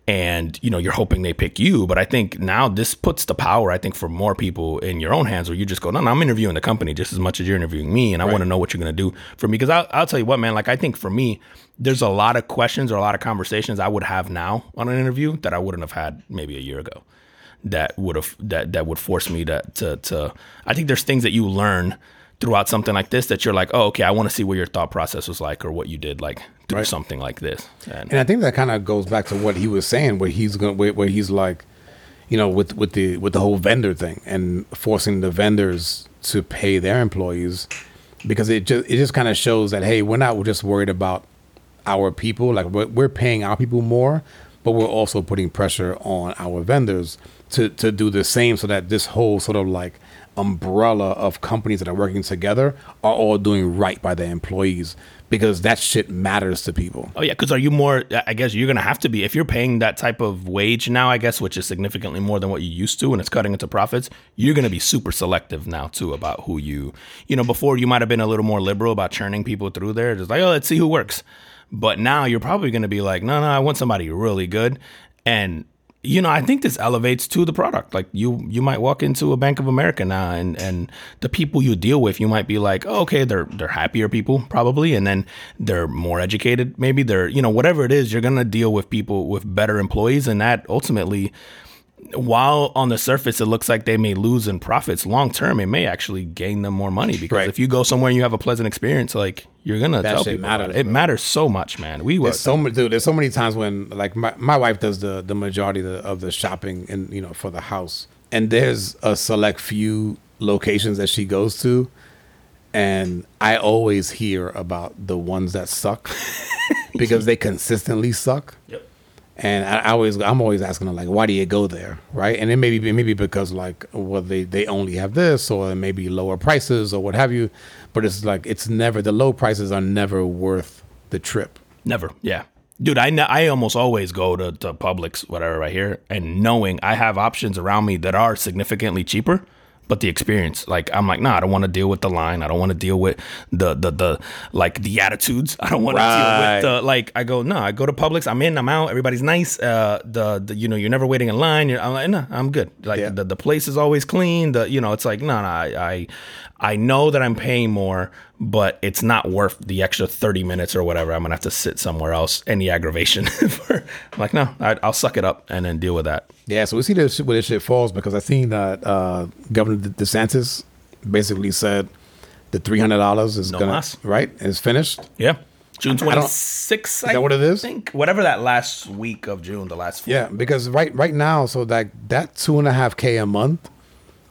and you know you're hoping they pick you but i think now this puts the power i think for more people in your own hands where you just go no, no i'm interviewing the company just as much as you're interviewing me and i right. want to know what you're going to do for me because I'll, I'll tell you what man like i think for me there's a lot of questions or a lot of conversations i would have now on an interview that i wouldn't have had maybe a year ago that would have that that would force me to to to i think there's things that you learn throughout something like this that you're like, oh, okay, I want to see what your thought process was like or what you did like through right. something like this. And, and, I think that kind of goes back to what he was saying, where he's going, where, where he's like, you know, with with the with the whole vendor thing and forcing the vendors to pay their employees because it just it just kind of shows that hey, we're not just worried about our people, like we're, we're paying our people more, but we're also putting pressure on our vendors to to do the same, so that this whole sort of like umbrella of companies that are working together are all doing right by their employees because that shit matters to people. Oh yeah, because are you more? I guess you're gonna have to be if you're paying that type of wage now. I guess which is significantly more than what you used to, and it's cutting into profits. You're gonna be super selective now too about who you. You know, before you might have been a little more liberal about churning people through there, just like oh, let's see who works. But now you're probably gonna be like, no, no, I want somebody really good, and you know, I think this elevates to the product. Like you, you might walk into a Bank of America now, and and the people you deal with, you might be like, oh, okay, they're they're happier people probably, and then they're more educated. Maybe they're, you know, whatever it is, you're gonna deal with people with better employees, and that ultimately while on the surface it looks like they may lose in profits long term it may actually gain them more money because right. if you go somewhere and you have a pleasant experience like you're gonna that tell people matters, it. it matters so much man we there's so dude there's so many times when like my, my wife does the the majority of the, of the shopping and you know for the house and there's a select few locations that she goes to and I always hear about the ones that suck because they consistently suck. Yep. And I, I, always, I'm always asking them like, why do you go there, right? And it may be maybe because like, well, they they only have this, or maybe lower prices, or what have you. But it's like it's never the low prices are never worth the trip. Never, yeah, dude. I I almost always go to to Publix, whatever, right here, and knowing I have options around me that are significantly cheaper but the experience. Like I'm like, nah, I don't want to deal with the line. I don't want to deal with the the the like the attitudes. I don't want right. to deal with the like. I go, no, I go to Publix. I'm in. I'm out. Everybody's nice. Uh, the, the you know you're never waiting in line. You're, I'm like, no, I'm good. Like yeah. the the place is always clean. The you know it's like no, no, I, I I know that I'm paying more, but it's not worth the extra 30 minutes or whatever. I'm gonna have to sit somewhere else. Any aggravation? for, I'm like, no, I, will suck it up and then deal with that. Yeah, so we see this where this shit falls because I seen that uh, Governor DeSantis basically said the three hundred dollars is no gonna less. right is finished. Yeah. June 26th. Is that what it is? Think whatever that last week of June, the last. Four. Yeah, because right right now, so that that two and a half k a month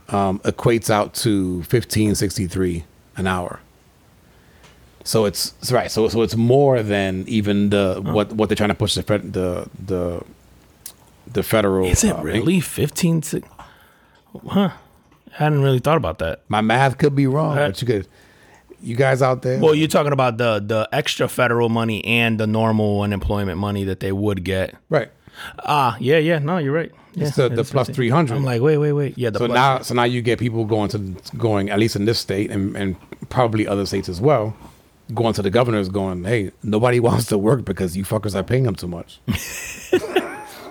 um, equates out to fifteen sixty three an hour. So it's, it's right. So so it's more than even the huh. what what they're trying to push the the the the federal. Is it uh, really fifteen? Huh. I hadn't really thought about that. My math could be wrong, but you could. You guys out there? Well, you're talking about the the extra federal money and the normal unemployment money that they would get. Right. Ah, yeah, yeah. No, you're right. Yeah, it's the, the plus three hundred. I'm like, wait, wait, wait. Yeah. The so now, so now you get people going to going at least in this state and, and probably other states as well, going to the governors, going, hey, nobody wants to work because you fuckers are paying them too much.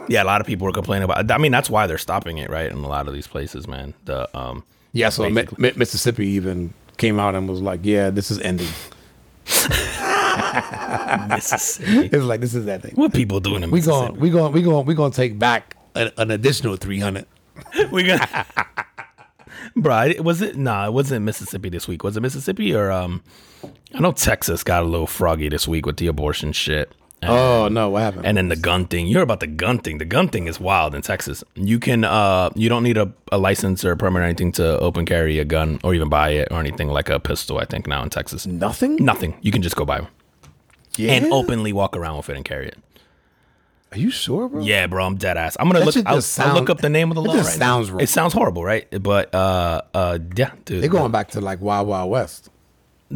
yeah, a lot of people are complaining about. I mean, that's why they're stopping it, right? In a lot of these places, man. The um. Yeah. So Mississippi even came out and was like, yeah, this is ending. Mississippi. It's like this is that thing. What people doing in Mississippi? we going we going we going we going to take back an, an additional three hundred. we got. bro. I- Was it? Nah, it wasn't Mississippi this week. Was it Mississippi or um? I know Texas got a little froggy this week with the abortion shit. And, Oh no, what happened? and then the gun thing. You're about the gun thing. The gun thing is wild in Texas. You can uh you don't need a, a license or a permit or anything to open carry a gun or even buy it or anything like a pistol, I think now in Texas. Nothing. Nothing. You can just go buy one. Yeah. And openly walk around with it and carry it. Are you sure, bro? Yeah, bro, I'm dead ass. I'm gonna That look. shit I'll, just I'll look up the name of the law. just right sounds wrong. It sounds horrible, right? But uh, uh, yeah, dude. They're going back to like Wild Wild West.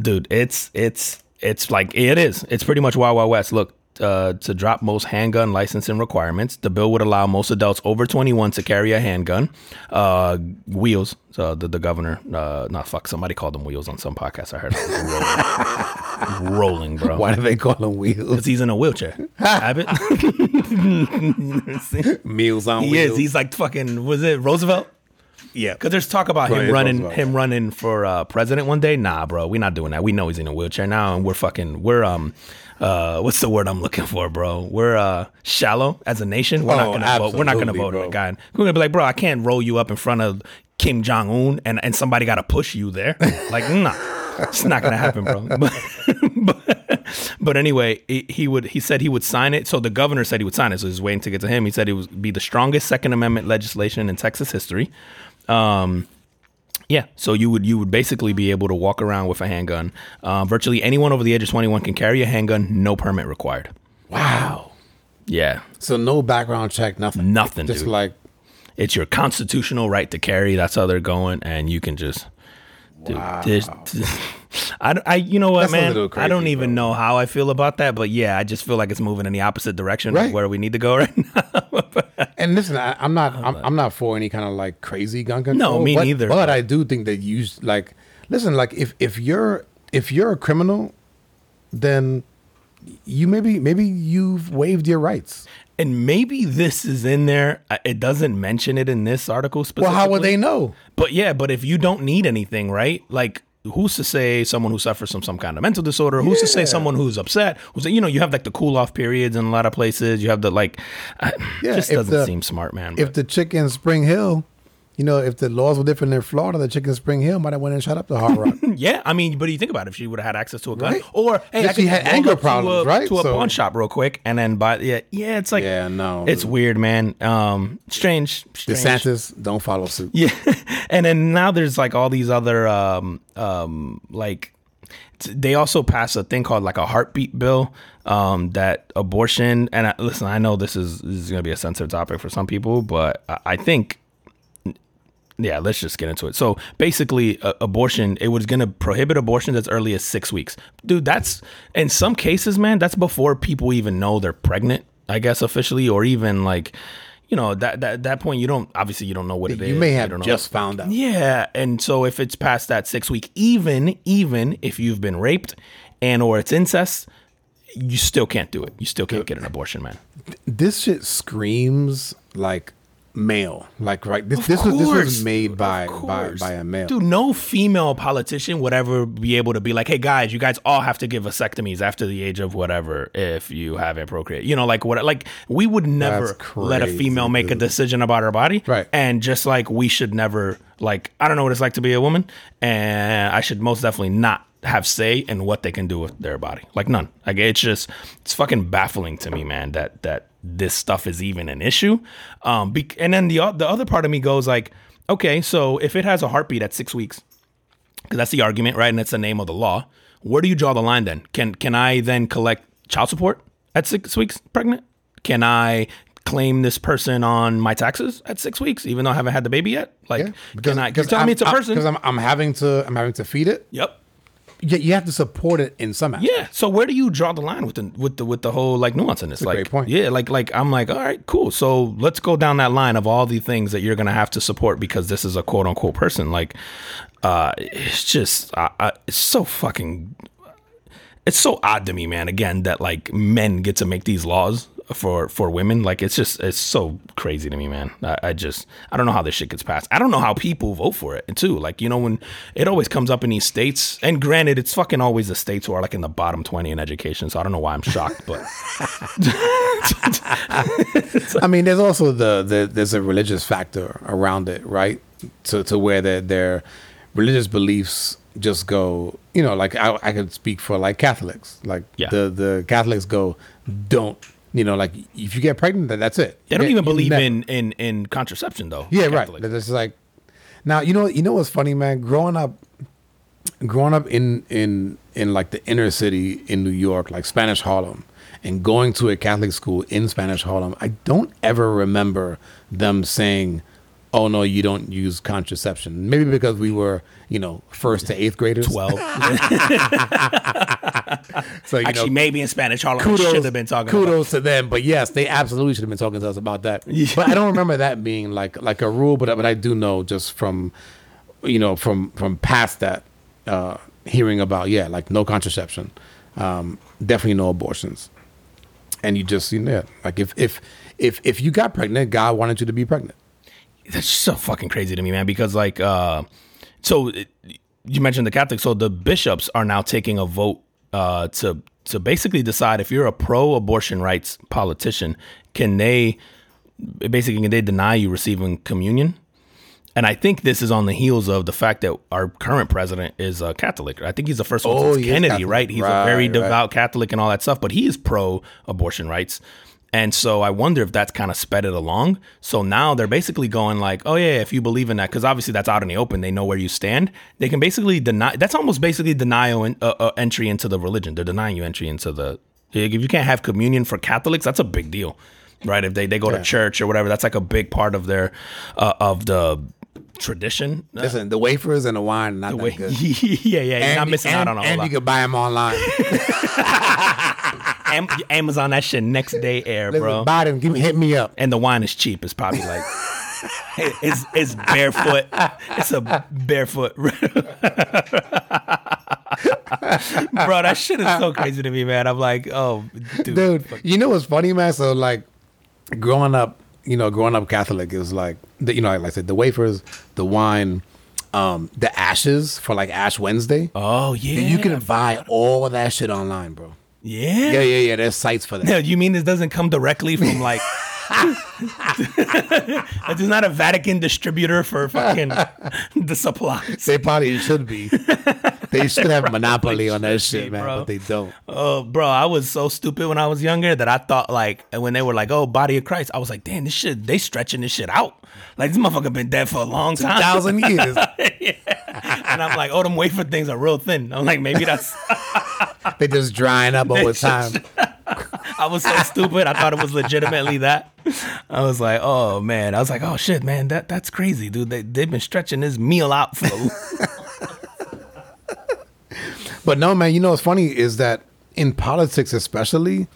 dude it's it's it's like it is it's pretty much wild wild west look uh, to drop most handgun licensing requirements the bill would allow most adults over 21 to carry a handgun uh, wheels so the, the governor uh, not fuck somebody called them wheels on some podcast i heard rolling, rolling bro Why do they call him wheels? because he's in a wheelchair Abbott. Meals on he wheels. is he's like fucking was it roosevelt yeah. Because there's talk about Right, him running, Roosevelt. him running for uh, president one day. Nah, bro, we're not doing that. We know he's in a wheelchair now, and we're fucking, we're um, uh, what's the word I'm looking for, bro? We're uh, shallow as a nation. We're Oh, not gonna vote. We're not gonna vote on a guy. We're gonna be like, bro, I can't roll you up in front of Kim Jong Un, and and somebody got to push you there. Like, nah, it's not gonna happen, bro. But, but, but anyway, he, he would. He said he would sign it. So the governor said he would sign it. So he's waiting to get to him. He said it would be the strongest Second Amendment legislation in Texas history. Um, yeah, so you would you would basically be able to walk around with a handgun. Uh, virtually anyone over the age of 21 can carry a handgun, no permit required. Wow. Yeah, So no background check, nothing. Nothing, Just dude. like it's your constitutional right to carry. That's how they're going, and you can just. Dude, this- I, I, you know what, That's man? little I don't even bro. know how I feel about that, but yeah, I just feel like it's moving in the opposite direction Right. of where we need to go right now. And listen, I, I'm not. I'm, I'm not for any kind of like crazy gun control. No, me but, neither. But I do think that you like. Listen, like if if you're if you're a criminal, then you maybe maybe you've waived your rights. and maybe this is in there. Uh, It doesn't mention it in this article specifically. Well, how would they know? But yeah, but if you don't need anything, right? Like who's to say someone who suffers from some kind of mental disorder? Who's to say someone who's upset? Who's you know you have like the cool off periods in a lot of places. You have the like, Yeah, just if doesn't the- seem smart, man. If but- the chick in Spring Hill, you know, if the laws were different in Florida, the chick in Spring Hill might have went and shot up the Hard Rock. yeah, I mean, but do you think about it? If she would have had access to a gun, Right. or hey, If she had anger up to problems, a, right? To a So- pawn shop real quick, and then buy. Yeah, yeah, it's like Yeah, no. it's weird, man. Um, strange. strange. DeSantis, don't follow suit. Yeah, and then now there's like all these other um um like t- they also passed a thing called like a heartbeat bill um that abortion and I, listen I know this is this is gonna be a sensitive topic for some people but I, I think yeah let's just get into it. So basically uh, abortion it was going to prohibit abortions as early as six weeks. Dude that's in some cases man that's before people even know they're pregnant i guess officially or even like you know that that that point you don't obviously you don't know what it is. You may have just found out. yeah and so if it's past that six week even even if you've been raped and or it's incest you still can't do it. You still can't get an abortion man. This shit screams like male. Like right, this this was this was made by by by a male. Dude, no female politician would ever be able to be like, "Hey guys, you guys all have to give vasectomies after the age of whatever if you haven't procreated." You know, like what? Like we would never That's let a female make a decision about her body, Right. And just like we should never, like I don't know what it's like to be a woman, and I should most definitely not have say in what they can do with their body. Like none. Like it's just it's fucking baffling to me, man. That that this stuff is even an issue. Um, be, and then the the other part of me goes like, okay, so if it has a heartbeat at six weeks, because that's the argument, right? And it's the name of the law. Where do you draw the line then? Can can I then collect child support at six weeks pregnant? Can I claim this person on my taxes at six weeks, even though I haven't had the baby yet? Like, Yeah, can I? You're telling me it's a person? because I'm I'm having to I'm having to feed it. yep. Yeah, you have to support it in some aspect. Yeah. So where do you draw the line with the with the with the whole like nuance in this? a like, great point. yeah, like like I'm like, all right, cool. So let's go down that line of all the things that you're gonna have to support because this is a quote unquote person. Like, uh, it's just, uh, uh, it's so fucking, it's so odd to me, man. Again, that like men get to make these laws for for women. Like, it's just, it's so crazy to me, man. I, I just, I don't know how this shit gets passed. I don't know how people vote for it too. Like, you know, when it always comes up in these states, and granted, it's fucking always the states who are like in the bottom twenty in education. So I don't know why I'm shocked, but I mean, there's also the, the there's a religious factor around it, right? to to where their their religious beliefs just go. You know, like I, I could speak for like Catholics. Like Yeah. the the Catholics go, don't. You know, like if you get pregnant, then that's it. They don't You even believe in, in in contraception though. yeah, Catholics. right. It's like now you know you know what's funny, man. Growing up, growing up in in in like the inner city in New York, like Spanish Harlem, and going to a Catholic school in Spanish Harlem, I don't ever remember them saying, "Oh no, you don't use contraception." Maybe because we were, you know, first to eighth graders. Twelve. So you Actually, know, maybe in Spanish Harlem kudos should have been talking kudos to them but yes they absolutely should have been talking to us about that but i don't remember that being like like a rule but but i do know just from you know from from past that uh hearing about yeah like no contraception um definitely no abortions and you just you know yeah, like if if if if you got pregnant god wanted you to be pregnant that's so fucking crazy to me, man. Because like, uh, so it, you mentioned the Catholics, so the bishops are now taking a vote uh, to to basically decide if you're a pro-abortion rights politician, can they basically can they deny you receiving communion? And I think this is on the heels of the fact that our current president is a Catholic. I think he's the first one Oh, since Kennedy, Catholic. right? He's a Right, very right. devout Catholic and all that stuff, but he is pro-abortion rights. And so I wonder if that's kind of sped it along. So now they're basically going like, oh yeah, if you believe in that, because obviously that's out in the open, they know where you stand. They can basically deny. That's almost basically denial in, uh, uh, entry into the religion. They're denying you entry into the. If you can't have communion for Catholics, that's a big deal, right? If they, they go Yeah. to church or whatever, that's like a big part of their uh, of the tradition. Uh, listen the wafers and the wine not that wait- good yeah, yeah, you're not And- missing and, out on a whole and lot. you can buy them online Am- Amazon that shit next day air, Listen, bro. Biden, give me, hit me up. and the wine is cheap. It's probably like it's it's barefoot. It's a barefoot. Bro, that shit is so crazy to me, man. I'm like, oh, dude. dude. You know what's funny, man? So like, growing up, you know, growing up Catholic is like, the, you know, like I said, the wafers, the wine, um, the ashes for like Ash Wednesday. Oh yeah, You can buy all of that shit online, bro. Yeah. Yeah, yeah, yeah. There's sites for that. Yeah, you mean this doesn't come directly from like? There's not a Vatican distributor for fucking the supplies. They probably should be. they should have monopoly on that shit, man, bro. but they don't. Oh, bro, I was so stupid when I was younger that I thought like when they were like, "Oh, body of Christ," I was like, "Damn, this shit, they stretching this shit out. Like this motherfucker been dead for a long time." Thousand years. and I'm like, "Oh, them wafer things are real thin." I'm like, maybe that's. They just drying up over time. I was so stupid. I thought it was legitimately that. I was like, "Oh man," I was like, "Oh shit, man, that that's crazy, dude. They they've been stretching this meal out for." A But no, man, you know what's funny is that in politics, especially,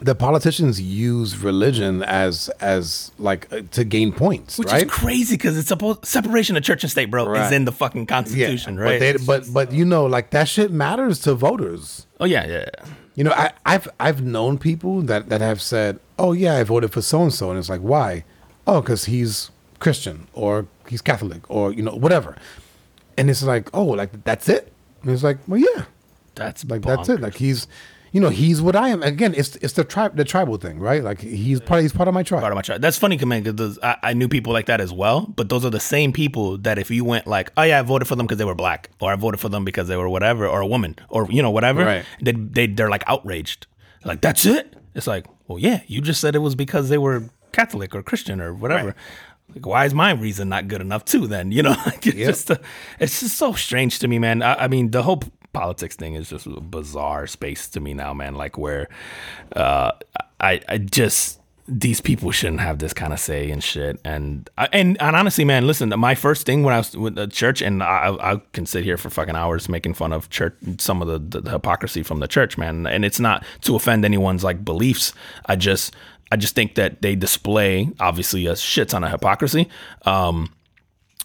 the politicians use religion as as like uh, to gain points, Which right? is crazy because it's supposed separation of church and state, bro, is in the fucking constitution, right? But, they, but but you know, like that shit matters to voters. oh yeah, yeah. yeah. You know, I, I've I've known people that that have said, "Oh yeah, I voted for so and so," and it's like, why? Oh, because he's Christian or he's Catholic or you know whatever. And it's like, oh, like that's it. And it's like, well, yeah, That's like that's it. Like he's, you know, he's what I am. Again, it's it's the tribe, the tribal thing, right? Like he's part. He's part of my tribe. part of my tribe. That's funny, man, because I, I knew people like that as well. But those are the same people that if you went like, oh yeah, I voted for them because they were black, or I voted for them because they were whatever, or a woman, or you know whatever, Right. they they they're like outraged. Like that's it. It's like, well, yeah, you just said it was because they were Catholic or Christian or whatever. Like, why is my reason not good enough too? Then you know, like, it's just a, it's just so strange to me, man. I, I mean, the whole politics thing is just a bizarre space to me now, man. Like where, uh, I I just these people shouldn't have this kind of say and shit. And and and honestly, man, listen, my first thing when I was with the church, and I, I can sit here for fucking hours making fun of church, some of the, the, the hypocrisy from the church, man. And it's not to offend anyone's like beliefs. I just I just think that they display obviously a shit ton of hypocrisy. Um,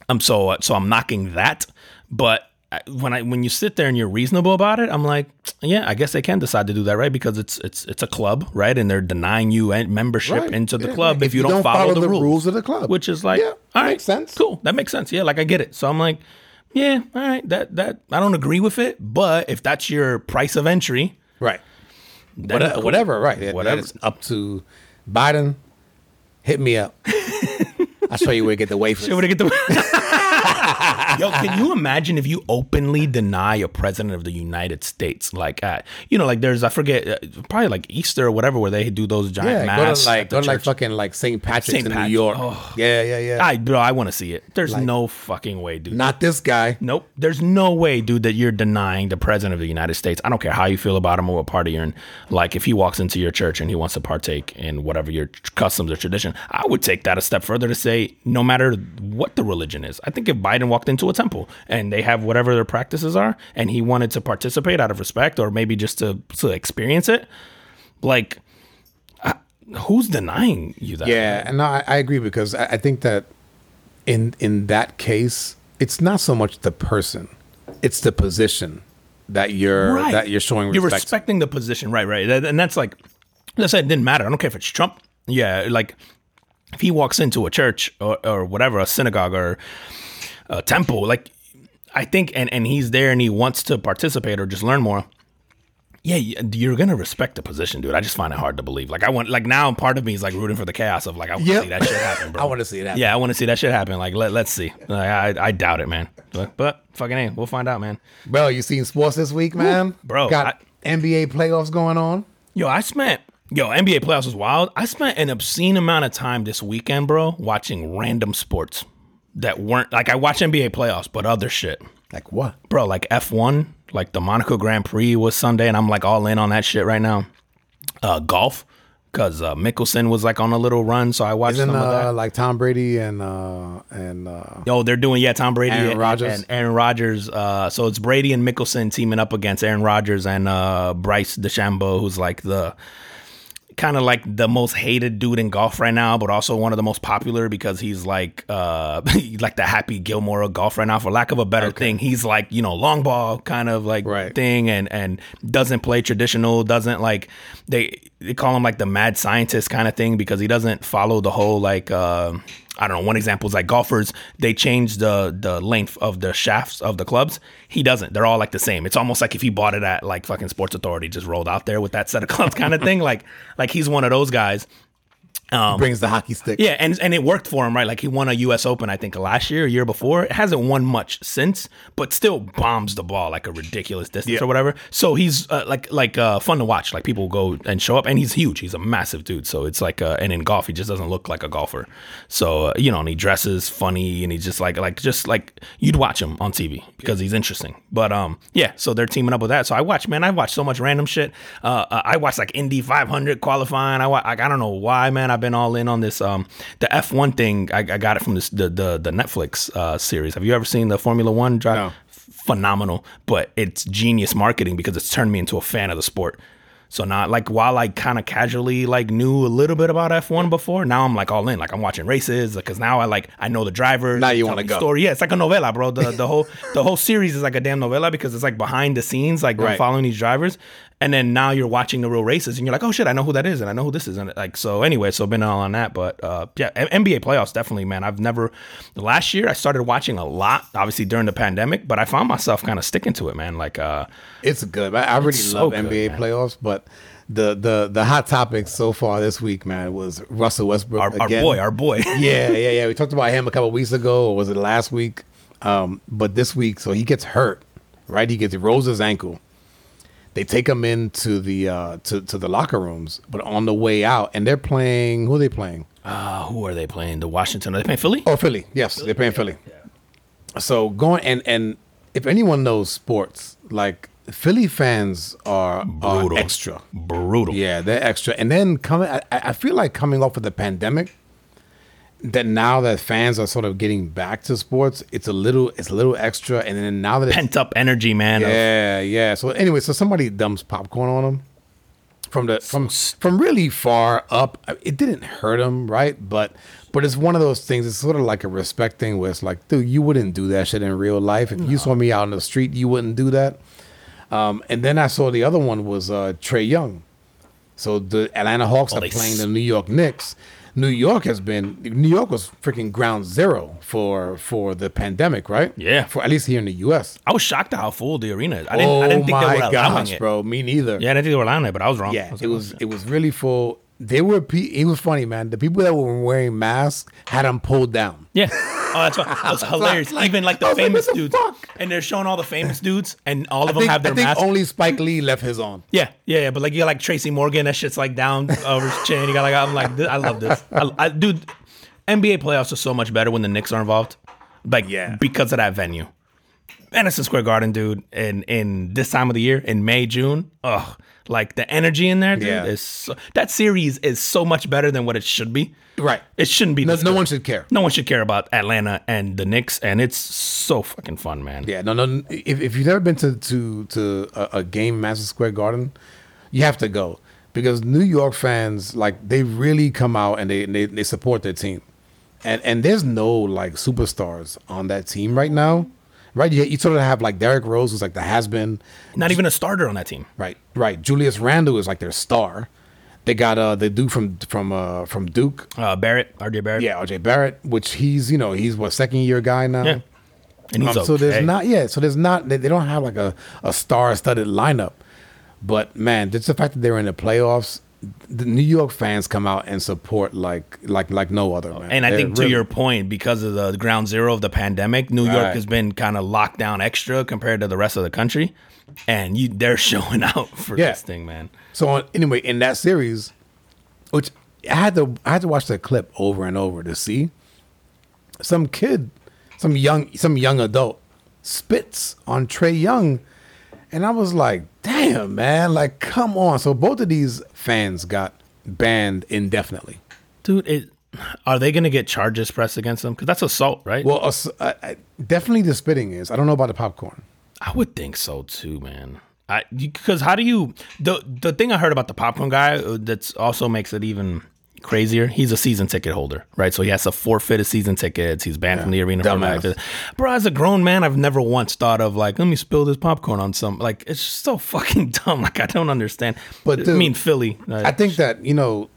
I'm so so I'm knocking that, but when I when you sit there and you're reasonable about it, I'm like, yeah, I guess they can decide to do that, right? Because it's it's it's a club, right? And they're denying you membership Right. into the Yeah. club if, If you, you don't, don't follow, follow the, the rules. rules of the club. Which is like, Yeah, all right, makes sense. Cool, that makes sense. Yeah, like I get it. So I'm like, yeah, all right, that that I don't agree with it, but if that's your price of entry, Right. Whatever, cool. whatever right. Whatever. It's up to Biden. Hit me up. I'll show you where to get the wafers. Show me to get the. Yo, can you imagine if you openly deny a president of the United States? Like, you know, like there's I forget, uh, probably like Easter or whatever, where they do those giant yeah, go masks. to like go to like fucking like St. Patrick's St. in Pat- New York. oh. Yeah, yeah, yeah. I, bro, I want to see it. There's no fucking way, dude. Not this guy. Nope. There's no way, dude, that you're denying the president of the United States. I don't care how you feel about him or what party you're in. Like, if he walks into your church and he wants to partake in whatever your customs or tradition, I would take that a step further to say, no matter what the religion is. I think if Biden walked into a temple and they have whatever their practices are and he wanted to participate out of respect or maybe just to, to experience it, like, I, who's denying you that? Yeah, and no, I, I agree because I, I think that in in that case, it's not so much the person, it's the position that you're Right. that you're showing You're respect. respecting the position, right? Right, and that's like, let's say it didn't matter. I don't care if it's Trump. Yeah, like if he walks into a church or, or whatever, a synagogue or Uh, a temple, like I think, and and he's there and he wants to participate or just learn more. Yeah, you're gonna respect the position, dude. I just find it hard to believe. Like I want, like now, part of me is like rooting for the chaos of like I want to Yep. see that shit happen, bro. I wanna see it happen. Yeah, I want to see that shit happen. Like let let's see. Like, I I doubt it, man. But, but fucking hey, we'll find out, man. Bro, you seen sports this week, man? bro, got NBA playoffs going on. Yo, I spent yo NBA playoffs was wild. I spent an obscene amount of time this weekend, bro, watching random sports that weren't like I watch NBA playoffs, but other shit, Like what? bro. Like F one, like the Monaco Grand Prix was Sunday, and I'm like all in on that shit right now. Uh, golf, because uh, Mickelson was like on a little run, so I watched Isn't some of that. uh, like Tom Brady and uh and uh Yo, they're doing yeah, Tom Brady Aaron and, Rodgers. and Aaron Rodgers. Uh, so it's Brady and Mickelson teaming up against Aaron Rodgers and uh, Bryce DeChambeau, who's like the kind of like the most hated dude in golf right now, but also one of the most popular because he's like uh like the Happy Gilmore of golf right now, for lack of a better thing. He's like you know long ball kind of like Right. thing, and and doesn't play traditional, doesn't like they they call him like the mad scientist kind of thing because he doesn't follow the whole like. Uh, I don't know. One example is like golfers. They change the the length of the shafts of the clubs. He doesn't. They're all like the same. It's almost like if he bought it at like fucking Sports Authority, just rolled out there with that set of clubs kind of thing. Like like he's one of those guys. Brings the hockey stick. Yeah, and and it worked for him, right? Like he won a U.S. Open, I think last year, a year before. It hasn't won much since, but still bombs the ball like a ridiculous distance Yeah. or whatever. So he's uh, like like uh, fun to watch. Like people go and show up, and he's huge. He's a massive dude. So it's like, uh, and in golf, he just doesn't look like a golfer. So uh, you know, and he dresses funny, and he's just like like just like you'd watch him on TV because he's interesting. But um, yeah. So they're teaming up with that. So I watch, man. I watch so much random shit. Uh, uh, I watch like Indy 500 qualifying. I watch, like, I don't know why, man. I've been all in on this um the F1 thing. I, I got it from this the the, the Netflix uh, series. Have you ever seen the Formula One drive? No. Phenomenal, but it's genius marketing because it's turned me into a fan of the sport. So now, like, while I kind of casually like knew a little bit about F1 before, now I'm like all in. Like, I'm watching races because now I like I know the drivers. Now you wanna me go. Story, yeah. It's like a novela, bro. The the whole the whole series is like a damn novela because it's like behind the scenes, like Right. following these drivers, and then now you're watching the real races, and you're like, oh shit, I know who that is, and I know who this is, and like so. Anyway, so been all on that, but uh, yeah, NBA playoffs definitely, man. I've never last year I started watching a lot, obviously during the pandemic, but I found myself kind of sticking to it, man. Like, uh, It's good. I, I really so love good, NBA man. playoffs, but the the the hot topic so far this week, man, was Russell Westbrook. our, our boy, our boy. yeah, yeah, yeah. We talked about him a couple weeks ago, or was it last week? Um, but this week, so he gets hurt, right? He gets he rolls his ankle. They take them into the uh, to to the locker rooms, but on the way out, and they're playing. Who are they playing? Uh, who are they playing? The Washington? Are they playing Philly? Oh, Philly. Yes, they're playing Philly. So going and and if anyone knows sports, like Philly fans are, are Brutal. extra. Brutal. Yeah, they're extra. And then coming, I, I feel like coming off of the pandemic, that now that fans are sort of getting back to sports, it's a little, it's a little extra. And then now that it's, Pent up energy, man. of- yeah, yeah. So anyway, so somebody dumps popcorn on them from the from from really far up. It didn't hurt him, right? But but it's one of those things. It's sort of like a respect thing where it's like, dude, you wouldn't do that shit in real life. If you saw me out in the street, you wouldn't do that. Um, and then I saw the other one was uh, Trae Young. So the Atlanta Hawks Oh, are playing the New York Knicks. New York has been New York was freaking ground zero for for the pandemic, right? Yeah. For at least here in the U.S. I was shocked at how full the arena is. I didn't, oh I didn't oh think my they were allowing gosh, it. bro! Me neither. Yeah, I didn't think they were allowing it, but I was wrong. Yeah, was it like, oh, was it was really full. They were. pe- It was funny, man. The people that were wearing masks had them pulled down. Yeah. Oh, that's what, that's hilarious. like- Even like the was like, famous the dudes, fuck? and they're showing all the famous dudes, and all of I them think, have their I think masks. only Spike Lee left his on. yeah, yeah, yeah. But like you got like Tracy Morgan, that shit's like down over his chin. You got like I'm like, I love this. I, I, dude, NBA playoffs are so much better when the Knicks are involved. Like, Yeah. because of that venue. Madison Square Garden, dude, and in this time of the year, in May, June, ugh, like the energy in there, dude, Yeah. is so, that series is so much better than what it should be. Right. It shouldn't be. No, no one should care. No one should care about Atlanta and the Knicks, and it's so fucking fun, man. Yeah, no, no. If, if you've never been to to to a, a game, Madison Square Garden, you have to go because New York fans like they really come out and they they, they support their team, and and there's no like superstars on that team right now, right? You, you sort of have like Derrick Rose, who's like the has been, Not even a starter on that team. right? Right. Julius Randle is like their star. They got uh the dude from from uh from Duke, Uh, Barrett, RJ Barrett. yeah, RJ Barrett, which he's you know he's what second year guy now. Yeah. And he's Um, So okay. there's not yeah. So there's not they, they don't have like a, a star studded lineup, but man, just the fact that they're in the playoffs, the New York fans come out and support like like like no other man. And I They're think to really- your point, because of the ground zero of the pandemic, New York Right. has been kind of locked down extra compared to the rest of the country, and you they're showing out for Yeah. this thing, man. so on, anyway in that series, which I had to I had to watch the clip over and over to see some kid, some young some young adult spits on Trae Young, and I was like, damn man, like come on. So both of these fans got banned indefinitely. Dude, it, are they going to get charges pressed against them? Because that's assault, right? Well, ass- I, I, definitely the spitting is. I don't know about the popcorn. I would think so too, man. I because how do you the the thing I heard about the popcorn guy uh, that's also makes it even crazier. He's a season ticket holder, right? So he has to forfeit his season tickets. He's banned from the arena. For Dumbass. Bro, as a grown man, I've never once thought of like, let me spill this popcorn on some. Like, it's so fucking dumb. Like, I don't understand. But, I mean, Philly. Uh, I think that you know,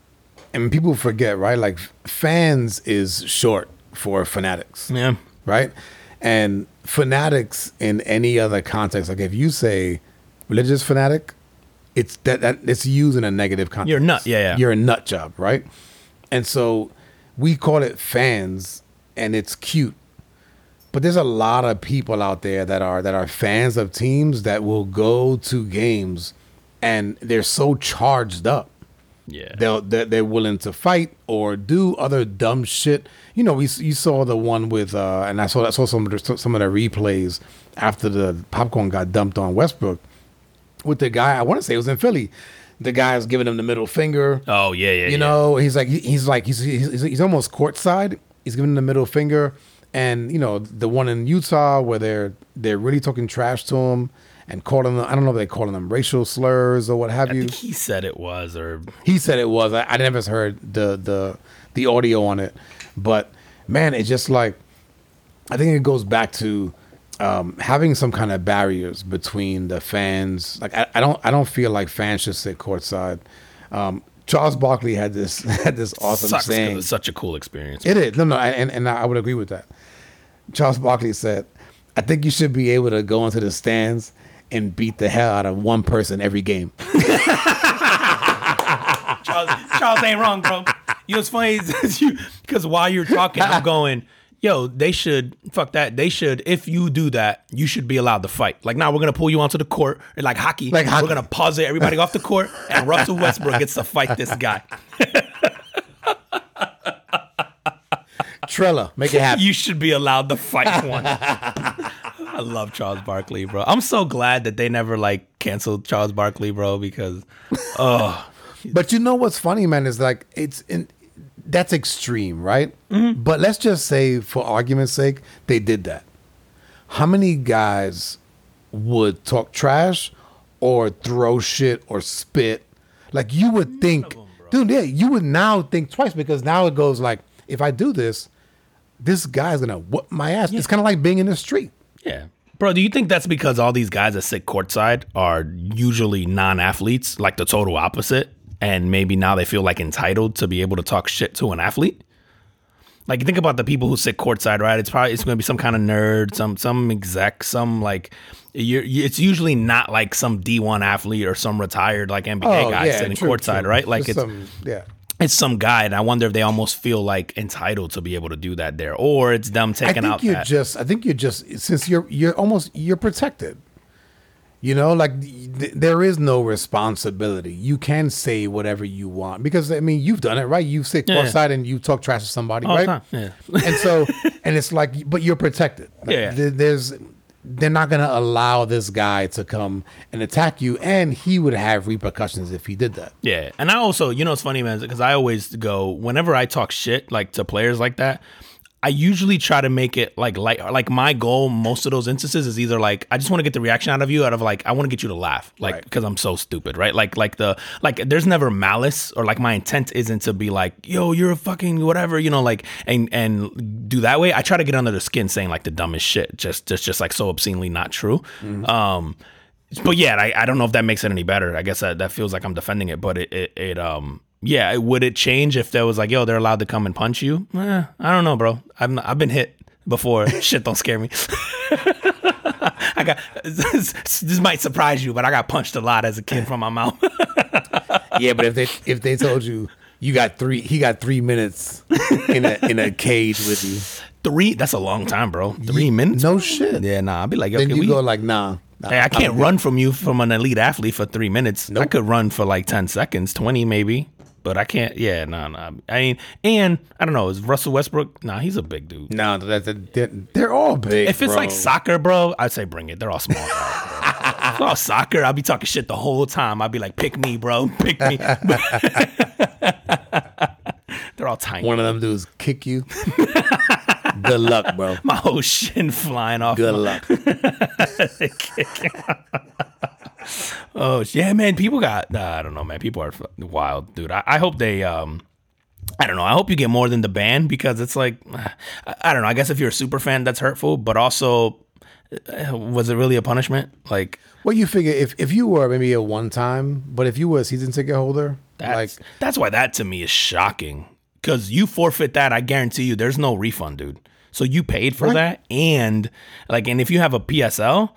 and people forget, right? Like fans is short for fanatics. yeah. right? And fanatics in any other context, like if you say religious fanatic, it's that, that it's used in a negative context. You're a nut, yeah, yeah. You're a nut job, right? And so we call it fans, and it's cute. But there's a lot of people out there that are that are fans of teams that will go to games, and they're so charged up Yeah. they'll they're, they're willing to fight or do other dumb shit. You know, we you saw the one with uh, and I saw I saw some of the, some of the replays after the popcorn got dumped on Westbrook with the guy. I want to say it was in Philly. The guy's giving him the middle finger. Oh, yeah, yeah. you yeah. know, he's like he's like he's, he's he's almost courtside. He's giving him the middle finger, and you know the one in Utah where they're they're really talking trash to him and calling them. I don't know if they're calling them racial slurs or what have I you. think he said it was, or He said it was. I, I never heard the the the audio on it, but man, it's just like I think it goes back to um, having some kind of barriers between the fans. Like I, I don't I don't feel like fans should sit courtside. Um, Charles Barkley had this had this awesome sucks 'cause saying. it's such a cool experience. It is no no, and and I would agree with that. Charles Barkley said, "I think you should be able to go into the stands." And beat the hell out of one person every game. Charles, Charles ain't wrong, bro. You know what's funny is you because while you're talking, I'm going, yo, they should fuck that. They should, if you do that, you should be allowed to fight. Like now we're gonna pull you onto the court, like hockey. Like hockey. We're gonna pause it, everybody off the court, and Russell Westbrook gets to fight this guy. Trella, make it happen. You should be allowed to fight one. I love Charles Barkley, bro. I'm so glad that they never like canceled Charles Barkley, bro, because oh. But you know what's funny, man, is like it's in that's extreme, right? Mm-hmm. But let's just say, for argument's sake, they did that. How many guys would talk trash or throw shit or spit? Like you would think, dude, yeah, you would now think twice because now it goes like, if I do this, this guy's gonna whoop my ass. It's kind of like being in the street. Yeah. Bro, do you think that's because all these guys that sit courtside are usually non athletes, like the total opposite? And maybe now they feel like entitled to be able to talk shit to an athlete? Like think about the people who sit courtside, right? It's probably it's going to be some kind of nerd, some some exec, some like you're, it's usually not like some D1 athlete or some retired like NBA oh, guy sitting true, courtside, true. right? Like Just it's some- yeah. it's some guy, and I wonder if they almost feel like entitled to be able to do that there, or it's them I taking think out you're that. just. I think you're just since you're you're almost you're protected. You know, like th- there is no responsibility. You can say whatever you want because I mean you've done it, right? You sit Yeah. courtside and you talk trash to somebody, All the right? time, yeah. and so and it's like, but you're protected. Like, Yeah. there- There's they're not gonna allow this guy to come and attack you, and he would have repercussions if he did that. Yeah, and I also, you know, it's funny, man, because I always go whenever I talk shit like to players like that. I usually try to make it like light. Like my goal, most of those instances is either like I just want to get the reaction out of you, out of like I want to get you to laugh, like Right. because I'm so stupid, right? Like like the like there's never malice or like my intent isn't to be like yo you're a fucking whatever, you know, like and and do that way. I try to get under the skin saying like the dumbest shit, just just just like so obscenely not true. Um, but yeah, I, I don't know if that makes it any better. I guess that, that feels like I'm defending it, but it, it, it um yeah, would it change if there was like yo they're allowed to come and punch you? Eh, I don't know, bro. I've I've been hit before. Shit don't scare me. I got this, this might surprise you, but I got punched a lot as a kid from my mouth. yeah, but if they if they told you you got three, he got three minutes in a in a cage with you. Three that's a long time, bro. Three minutes. No shit. Yeah, nah. I'd be like, yo, Then you we, go like, nah. Hey, I can't run from you from an elite athlete for three minutes. I could run for like ten seconds, twenty maybe, but I can't. Yeah, no, no. I mean, and I don't know. Is Russell Westbrook? Nah, he's a big dude. No, that, they're, they're all big. If it's bro. like soccer, bro, I'd say bring it. They're all small. guys, bro. If it's all soccer, I'll be talking shit the whole time. I'll be like, pick me, bro, pick me. They're all tiny. one of them dudes kick you, good luck, bro. My whole shin flying off. Good my- luck. Oh yeah, man. People got. Uh, I don't know, man. People are wild, dude. I, I hope they. um I don't know. I hope you get more than the ban because it's like, I, don't know. I guess if you're a super fan, that's hurtful. But also, uh, was it really a punishment? Like Well, you figure if, if you were maybe a one time, but if you were a season ticket holder, that's like that's why that to me is shocking. Because you forfeit that, I guarantee you, there's no refund, dude. So you paid for Right. that, and like, and if you have a PSL,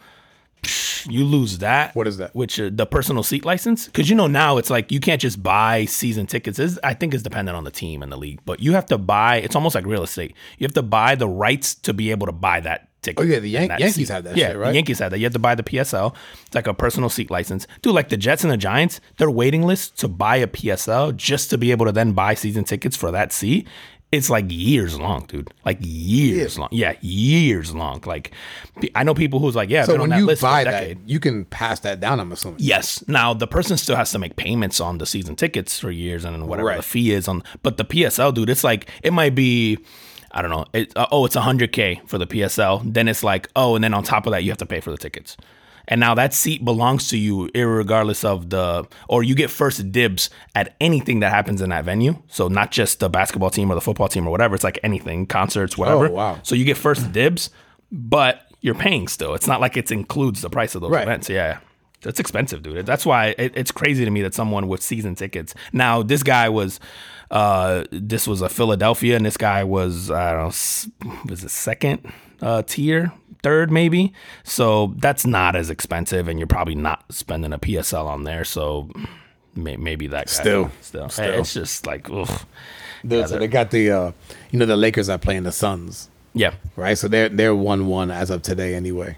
you lose that. What is that? Which uh, the personal seat license? Because you know now it's like you can't just buy season tickets. Is I think it's dependent on the team and the league, but you have to buy. It's almost like real estate. You have to buy the rights to be able to buy that ticket. Oh, yeah, the Yan- Yankees seat. have that Yeah, shit, the right? Yankees have that. You have to buy the PSL. It's like a personal seat license. Dude, like the Jets and the Giants, their waiting list to buy a PSL just to be able to then buy season tickets for that seat. It's like years long, dude. Like years long. Yeah, years long. Like I know people who's like, yeah, so when that you list for a buy that, you can pass that down. I'm assuming. Yes. Now the person still has to make payments on the season tickets for years and whatever Right. the fee is on. But the PSL, dude, it's like it might be, I don't know. It, uh, oh, it's hundred k for the PSL. Then it's like, oh, and then on top of that, you have to pay for the tickets. And now that seat belongs to you, irregardless of the, or you get first dibs at anything that happens in that venue. So not just the basketball team or the football team or whatever. It's like anything, concerts, whatever. Oh, wow. So you get first dibs, but you're paying still. It's not like it includes the price of those Right. events. Yeah. That's expensive, dude. That's why it, it's crazy to me that someone with season tickets. Now, this guy was, uh, this was a Philadelphia, and this guy was, I don't know, was it second uh, tier, third maybe. So that's not as expensive, and you're probably not spending a PSL on there. So may, maybe that guy, Still. still, Still. it's just like, ugh. The- so they got the, uh, you know, the Lakers are playing the Suns, yeah. right? So they're they're one one as of today, anyway.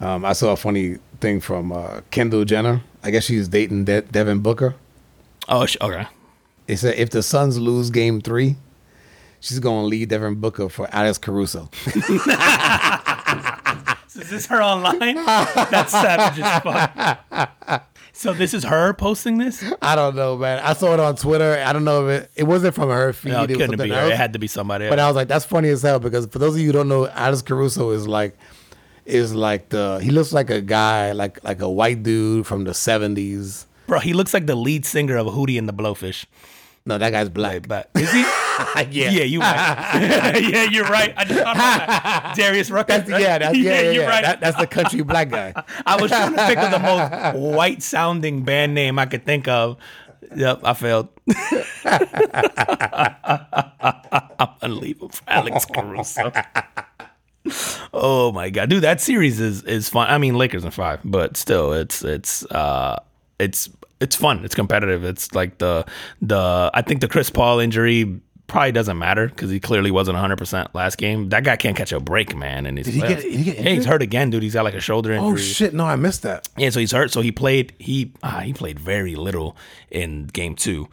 Um, I saw a funny thing from uh, Kendall Jenner. I guess she's dating De- Devin Booker. Oh, okay. It said if the Suns lose Game Three, she's going to leave Devin Booker for Alex Caruso. Is this her online? That's savage as fuck. So this is her posting this? I don't know, man. I saw it on Twitter. I don't know if it it wasn't from her feed. No, it it couldn't be her. It had to be somebody But else. I was like, that's funny as hell because for those of you who don't know, Alex Caruso is like is like the he looks like a guy like like a white dude from the seventies. Bro, he looks like the lead singer of Hootie and the Blowfish. No, that guy's black. But is he? yeah. yeah, you right. yeah, you're right. I just thought about that. Darius Rucker. That's, right? yeah, that's, yeah, yeah, you're right. That, that's the country black guy. I was trying to think of the most white sounding band name I could think of. Yep, I failed. I'm gonna leave him for Alex Caruso. oh my god, dude, that series is is fun. I mean, Lakers in five, but still, it's it's uh it's it's fun. It's competitive. It's like the the I think the Chris Paul injury probably doesn't matter because he clearly wasn't 100 percent last game. That guy can't catch a break, man. And Did he get? He Yeah, he's hurt again, dude. He's got like a shoulder injury. Oh shit! No, I missed that. Yeah, so he's hurt. So he played. He ah, he played very little in game two.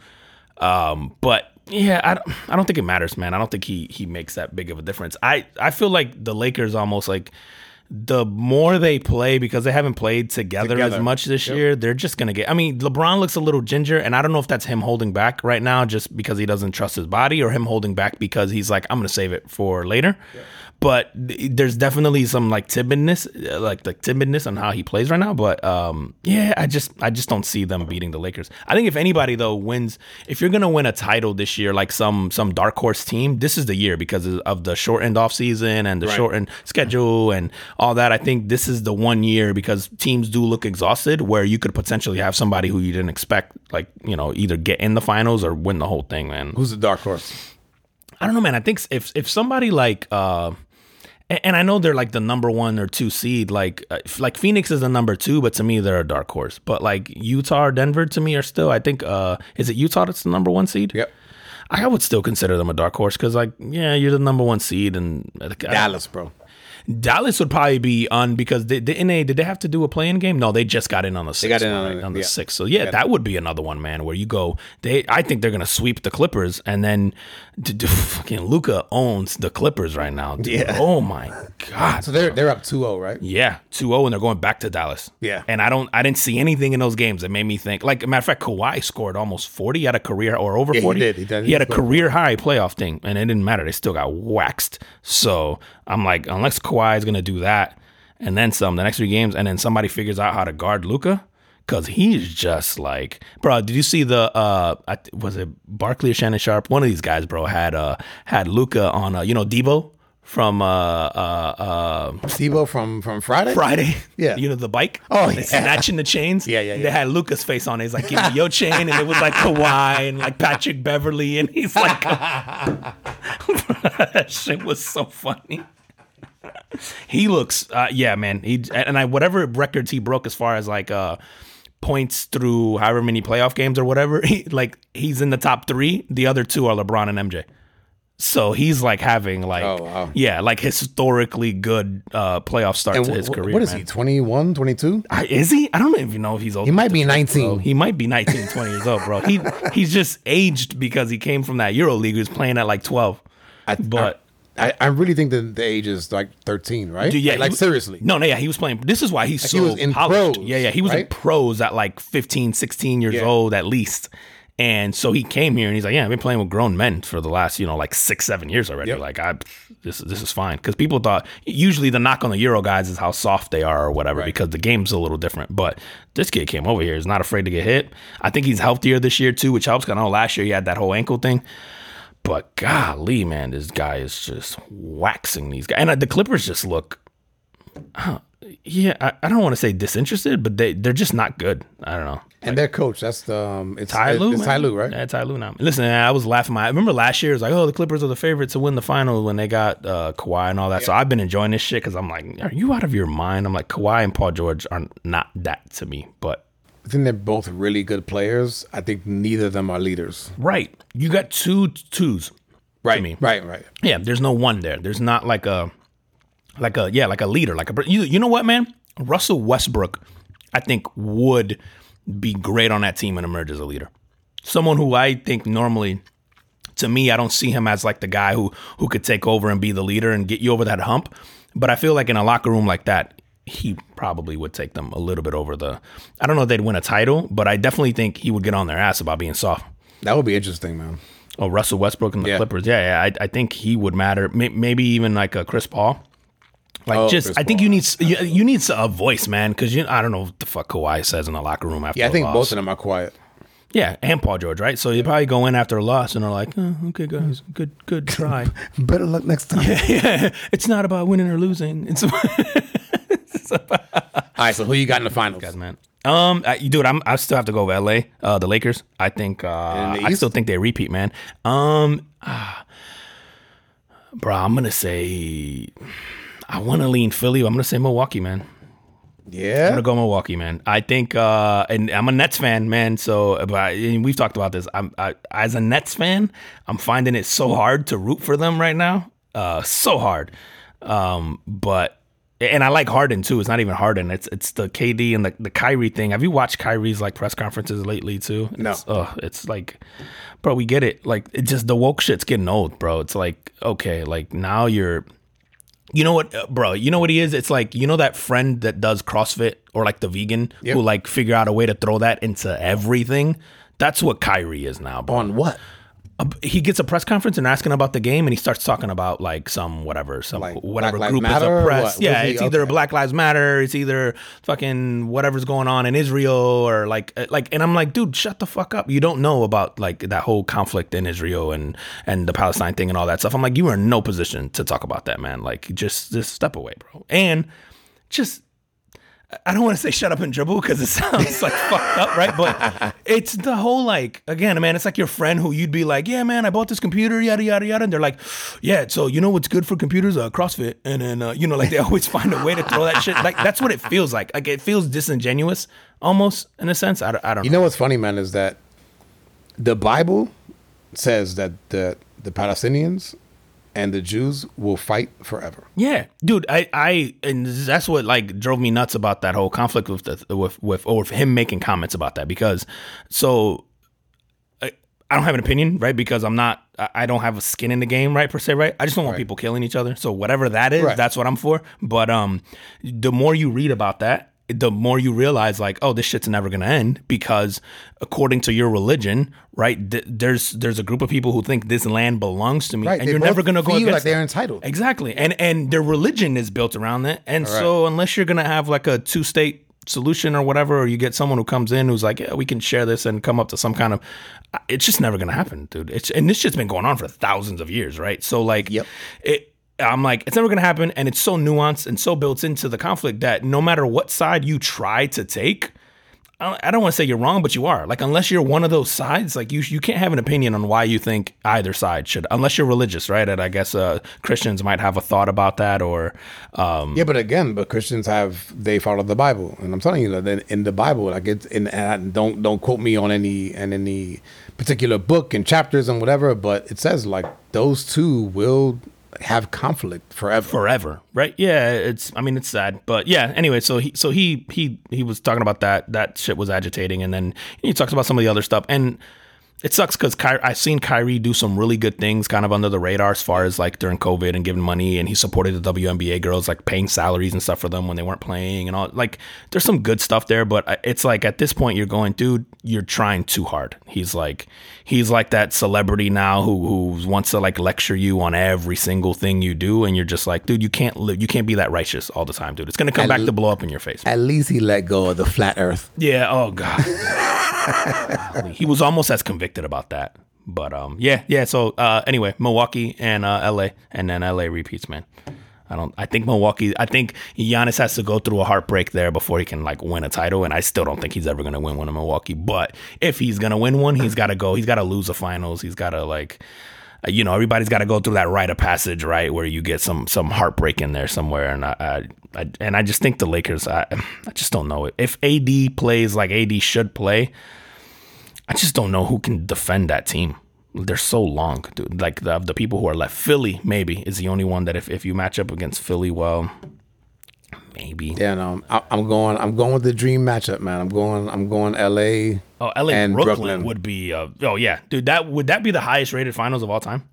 Um, but yeah, I don't, I don't think it matters, man. I don't think he he makes that big of a difference. I I feel like the Lakers almost like the more they play because they haven't played together, Together. as much this year, they're just gonna get. I mean, LeBron looks a little ginger, and I don't know if that's him holding back right now just because he doesn't trust his body, or him holding back because he's like, I'm gonna save it for later. But there's definitely some like timidness, uh, like the timidness on how he plays right now. But um, yeah, I just I just don't see them beating the Lakers. I think if anybody though wins, if you're gonna win a title this year, like some some dark horse team, this is the year because of the shortened off season and the Right. shortened schedule and all that. I think this is the one year because teams do look exhausted where you could potentially have somebody who you didn't expect, like you know, either get in the finals or win the whole thing, man. Who's the dark horse? I don't know, man. I think if if somebody like uh and, I know they're like the number one or two seed, like uh, like Phoenix is the number two, but to me they're a dark horse. But like Utah or Denver to me are still, I think, uh is it Utah that's the number one seed? Yep. I would still consider them a dark horse because like yeah, you're the number one seed and uh, Dallas, bro. Dallas would probably be on because they, didn't they did they have to do a play-in game? No, they just got in on the sixth. got in on right? the- on the yeah. sixth. So yeah, that would be another one, man, where you go. They I think they're gonna sweep the Clippers, and then d- d- fucking Luka owns the Clippers right now. Dude. Yeah. Oh my god. So they're they're up 2-0, right? Yeah, 2-0 and they're going back to Dallas. Yeah. And I don't I didn't see anything in those games that made me think like a matter of fact, Kawhi scored almost 40 He had a career or over Yeah, he 40. did. He did. He had a career high playoff thing and it didn't matter. They still got waxed. So I'm like, unless Kawhi is gonna do that and then some the next three games, and then somebody figures out how to guard Luka. Cause he's just like, bro. Did you see the? uh I Was it Barkley or Shannon Sharpe? One of these guys, bro, had uh had Luka on. Uh, you know, Deebo from uh uh uh Steve from from Friday. Friday. Yeah. You know, the bike. Oh, yeah. snatching the chains. Yeah, yeah, They had Luka's face on it. He's like, give me your chain. And it was like Kawhi and like Patrick Beverley. And he's like, that shit was so funny. He looks, uh, yeah, man. He and I whatever records he broke as far as like uh points through however many playoff games or whatever. He, like he's in the top three. The other two are LeBron and MJ. So he's like having like Oh, wow. yeah, like historically good uh playoff start And to his wh- career. what is man. he? 21, 22? I- Is he? I don't even know if he's old. He might be bro. 19. He might be 19, 20 years old, bro. He he's just aged because he came from that Euro League. He was playing at like 12. I, But- I, I really think that the age is like 13, right? Dude, yeah, Like, he- seriously. No, no, yeah, he was playing. This is why he's he so was in polished. pros, Yeah, yeah, he was in pros at like 15, 16 years Yeah. old at least. And so he came here and he's like, "Yeah, I've been playing with grown men for the last, you know, like six, seven years already. Yep. Like, I this this is fine." Because people thought usually the knock on the Euro guys is how soft they are or whatever, because the game's a little different. But this kid came over here, is not afraid to get hit. I think he's healthier this year too, which helps. Cause I know last year he had that whole ankle thing. But golly, man, this guy is just waxing these guys, and uh, the Clippers just look yeah, I, I don't want to say disinterested, but they they're just not good. I don't know. And their coach, that's the um, it's Ty Lue, It's. Ty Lue, right? Yeah, Ty Lue now. Listen, I was laughing. My, I remember last year it was like, oh, the Clippers are the favorite to win the final when they got uh, Kawhi and all that. So I've been enjoying this shit because I'm like, are you out of your mind? I'm like, Kawhi and Paul George are not that to me, but I think they're both really good players. I think neither of them are leaders. right, you got two twos, right? To me, Right, right. Yeah, there's no one there. There's not like a like a yeah, like a leader, like a you, you know what, man? Russell Westbrook, I think would be great on that team and emerge as a leader. Someone who I think normally to me, I don't see him as like the guy who who could take over and be the leader and get you over that hump. But I feel like in a locker room like that, he probably would take them a little bit over the. I don't know if they'd win a title, but I definitely think he would get on their ass about being soft. That would be interesting, man. Oh, Russell Westbrook and the Yeah. Clippers. Yeah, yeah. I, I think he would matter. Maybe even like a Chris Paul. Like Oh, just, Chris I think Paul. you need you, you need a voice, man, because you I don't know what the fuck Kawhi says in the locker room after. Yeah, I think loss. both of them are quiet. Yeah, and Paul George, right? So you probably go in after a loss and are like, oh, okay, guys, mm. good, good try. Better luck next time. yeah, it's not about winning or losing. It's All right, so who you got in the finals? man. Um, I, dude, I'm I still have to go with LA. Uh, the Lakers. I think. Uh, I still think they repeat, man. Um, ah, bro, I'm gonna say. I want to lean Philly. but I'm gonna say Milwaukee, man. Yeah, I'm gonna go Milwaukee, man. I think, uh, and I'm a Nets fan, man. So, but I, we've talked about this. I'm I, as a Nets fan, I'm finding it so hard to root for them right now. Uh, so hard. Um, but and I like Harden too. It's not even Harden. It's it's the KD and the the Kyrie thing. Have you watched Kyrie's like press conferences lately too? No. It's, uh, it's like, bro, we get it. Like, it just the woke shit's getting old, bro. It's like, okay, like now you're you know what, uh, bro? You know what he is? It's like you know that friend that does CrossFit or like the vegan Yep. who like figure out a way to throw that into everything. That's what Kyrie is now, bro. On what? He gets a press conference and asking about the game, and he starts talking about like some whatever, some Like whatever Black group Matter is oppressed. Yeah, it's either. Black Lives Matter, it's either fucking whatever's going on in Israel, or like uh, like. And I'm like, dude, shut the fuck up. You don't know about like that whole conflict in Israel and and the Palestine thing and all that stuff. I'm like, you are in no position to talk about that, man. Like, just just step away, bro. And just I don't want to say shut up and dribble because it sounds like fucked up, right? But it's the whole like again, man. It's like your friend who you'd be like, "Yeah, man, I bought this computer, yada yada yada," and they're like, "Yeah, so you know what's good for computers? Uh, CrossFit." And then uh, you know, like they always find a way to throw that shit. Like that's what it feels like. Like it feels disingenuous, almost in a sense. I don't, I don't You know what's funny, man, is that the Bible says that the the Palestinians and the Jews will fight forever. Yeah, dude, I, I, and that's what like drove me nuts about that whole conflict with the with with or with him making comments about that because so I, I don't have an opinion, right? Because I'm not, I don't have a skin in the game, right? Per se, right? I just don't want people killing each other. So whatever that is, Right. that's what I'm for. But um, the more you read about that. The more you realize, like, oh, this shit's never gonna end because, according to your religion, right? Th- there's there's a group of people who think this land belongs to me, Right, and they you're never gonna go feel against like they're entitled. Exactly. And and their religion is built around that. And so unless you're gonna have like a two state solution or whatever, or you get someone who comes in who's like, Yeah, we can share this and come up to some kind of it's just never gonna happen, dude. It's and this shit's been going on for thousands of years, right? So like Yep. it I'm like, it's never gonna happen, and it's so nuanced and so built into the conflict that no matter what side you try to take, I don't want to say you're wrong, but you are. Like, unless you're one of those sides, like you you can't have an opinion on why you think either side should, unless you're religious, right? And I guess uh, Christians might have a thought about that, or um, Yeah, but again, but Christians have they follow the Bible, and I'm telling you that in- in the Bible, like it's in and don't don't quote me on any and any particular book and chapters and whatever, but it says like those two will have conflict forever. forever, right? Yeah, it's. I mean, it's sad, but yeah. Anyway, so he, so he, he, he was talking about that. That shit was agitating, and then he talks about some of the other stuff, and it sucks because Ky- I've seen Kyrie do some really good things, kind of under the radar, as far as like during COVID and giving money, and he supported the WNBA girls, like paying salaries and stuff for them when they weren't playing, and all. Like, there's some good stuff there, but uh, it's like at this point, you're going, dude, you're trying too hard. He's like, he's like that celebrity now who who wants to like lecture you on every single thing you do, and you're just like, dude, you can't live, you can't be that righteous all the time, dude. It's gonna come back to blow up in your face. At least he let go of the flat Earth. Yeah. Oh God. he was almost as convicted about that. But um, yeah, yeah. So uh, anyway, Milwaukee and uh, L.A. and then L.A. repeats, man. I don't. I think Milwaukee. I think Giannis has to go through a heartbreak there before he can like win a title, and I still don't think he's ever gonna win one in Milwaukee. But if he's gonna win one, he's got to go. He's got to lose the finals. He's got to like, uh, you know, everybody's got to go through that rite of passage, right, where you get some some heartbreak in there somewhere. And I, I, I and I just think the Lakers. I, I just don't know if AD plays like AD should play. I just don't know who can defend that team. They're so long, dude. Like the the people who are left. Philly maybe is the only one that if, if you match up against Philly, well, maybe. Then um, I, I'm going. I'm going with the dream matchup, man. I'm going. I'm going L.A. Oh, LA and Brooklyn, Brooklyn. would be. Uh, oh yeah, dude. That would that be the highest rated finals of all time?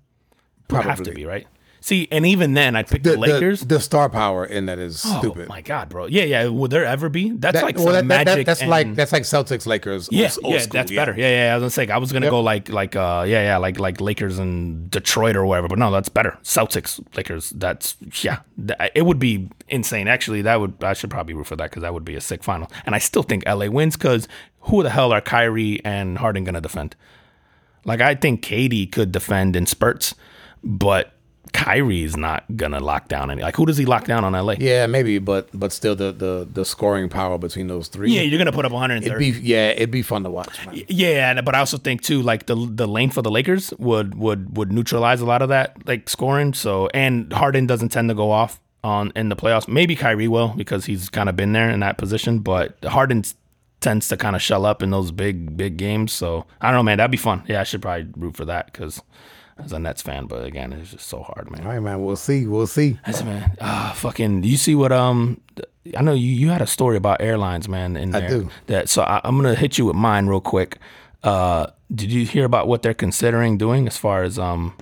Probably. Would have to be right. See, and even then, I'd pick the, The, Lakers. the, the star power in that is oh stupid. my god, bro. Yeah, yeah. Would there ever be? That's That- like well, that- that- magic. that's and- like that's like Celtics Lakers. Yeah, old, old yeah, school, that's better. Yeah, yeah. I was gonna say I was gonna Yep. go like like uh yeah yeah like like Lakers and Detroit or whatever, but no, that's better. Celtics Lakers. That's yeah. Th- It would be insane. Actually, that would I should probably root for that because that would be a sick final. And I still think LA wins because who the hell are Kyrie and Harden gonna defend? Like I think KD could defend in spurts, but Kyrie's not gonna lock down any. Like who does he lock down on LA? Yeah, maybe, but but still the the the scoring power between those three. Yeah, you're gonna put up it'd 130. be yeah, it'd be fun to watch. Man. Yeah, but I also think too, like the the lane for the Lakers would would would neutralize a lot of that like scoring. So and Harden doesn't tend to go off on in the playoffs. Maybe Kyrie will because he's kind of been there in that position, but Harden tends to kind of shell up in those big big games. So I don't know, man. That'd be fun. Yeah, I should probably root for that because as a Nets fan, but again, it's just so hard, man. All right, man. We'll see. We'll see. Listen, man. Ah, fucking. You see what? Um, I know you. You had a story about airlines, man. In I there. do. That. So I, I'm gonna hit you with mine real quick. Uh, did you hear about what they're considering doing as far as um,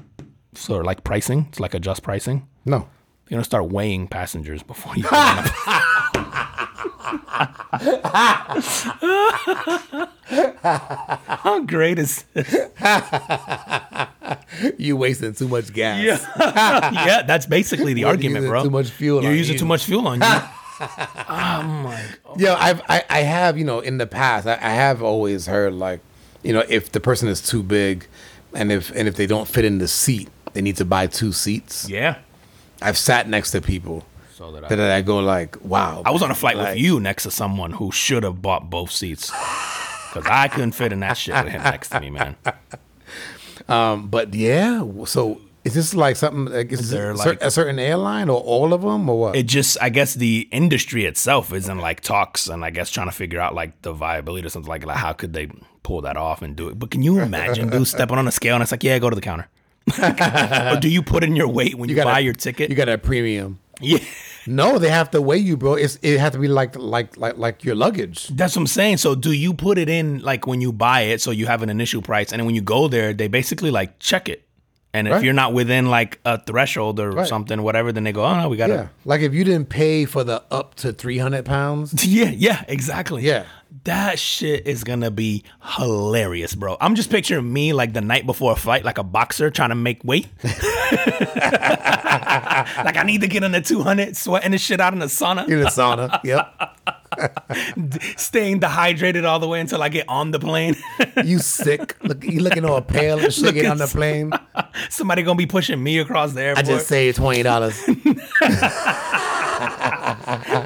sort of like pricing? It's like adjust pricing. No. You're gonna start weighing passengers before you. get on a- How great is this? You wasting too much gas. Yeah, yeah. That's basically the You're argument, using bro. too much fuel You're on using you. too much fuel on you. Oh my. God. Yeah, I've I, I have, you know, in the past I, I have always heard like, you know, if the person is too big and if and if they don't fit in the seat, they need to buy two seats. yeah. I've sat next to people So that I, that I go like, wow. I was on a flight like, with you next to someone who should have bought both seats. Cause I couldn't fit in that shit with him next to me, man. Um, but yeah, so is this like something like is, there, it like- a certain airline or all of them or what? It just, I guess, the industry itself is in like talks, and I guess trying to figure out like the viability or something like like how could they pull that off and do it. But can you imagine, dude, stepping on a scale and it's like, yeah, go to the counter. or do you put in your weight when you, gotta- buy your ticket? You got a premium. yeah. No, they have to weigh you, bro. It's it has to be like like like like your luggage. That's what I'm saying. So do you put it in like when you buy it, so you have an initial price, and then when you go there, they basically like check it. And if Right. you're not within like a threshold or Right. something, whatever, then they go, oh no, we gotta. Yeah, like if you didn't pay for the up to three hundred pounds. Yeah, yeah, exactly. Yeah. That shit is gonna be hilarious, bro. I'm just picturing me like the night before a flight, like a boxer trying to make weight. like I need to get in the 200, sweating the shit out in the sauna, In the sauna. Yep. staying dehydrated all the way until I get on the plane. You sick. Look, you looking all pale and shit on the plane. Somebody gonna be pushing me across the airport. I just saved twenty dollars.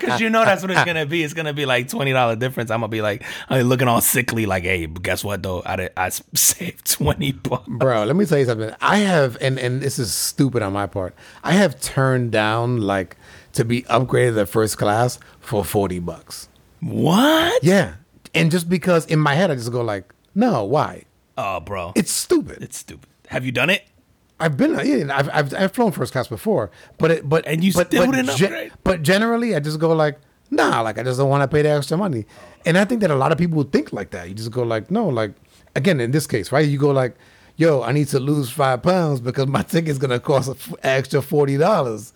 Cause you know that's what it's gonna be. It's gonna be like twenty dollar difference. I'm gonna be like, I'm looking all sickly. Like, hey, guess what though? I did, I saved twenty bucks. Bro, let me tell you something. I have and and this is stupid on my part. I have turned down like to be upgraded to first class for 40 bucks. What? Yeah. And just because in my head I just go like, "No, why?" Oh, bro, It's stupid. it's stupid. Have you done it? I've been yeah, I've, I've I've flown first class before, but it but And you but, still but didn't upgrade? but generally I just go like nah, like I just don't want to pay the extra money, and I think that a lot of people think like that. You just go like no, like again in this case, right? You go like, yo, I need to lose five pounds because my ticket's gonna cost an extra forty dollars.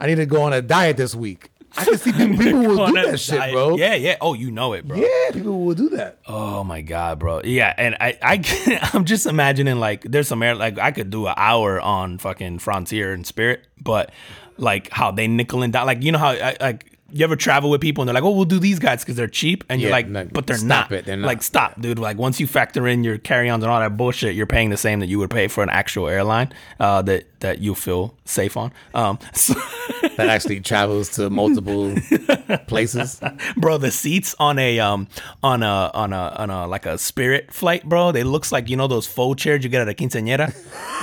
I need to go on a diet this week. I can see people, people will do that shit, bro. Yeah, yeah. Oh, you know it, bro. yeah, people will do that. Oh my god, bro. Yeah, and I, I, I'm just imagining like there's some air like I could do an hour on fucking Frontier and Spirit, but like how they nickel and dime. Like you know how I, like you ever travel with people and they're like, oh, we'll do these guys because they're cheap, and you're Yeah, like, no, but they're stop not. it, they're not. Like stop, dude. Like once you factor in your carry-ons and all that bullshit, you're paying the same that you would pay for an actual airline uh, that that you feel safe on. Um, so, That actually travels to multiple places. bro the seats on a um on a on a on a like a spirit flight bro they looks like you know those faux chairs you get at a quinceañera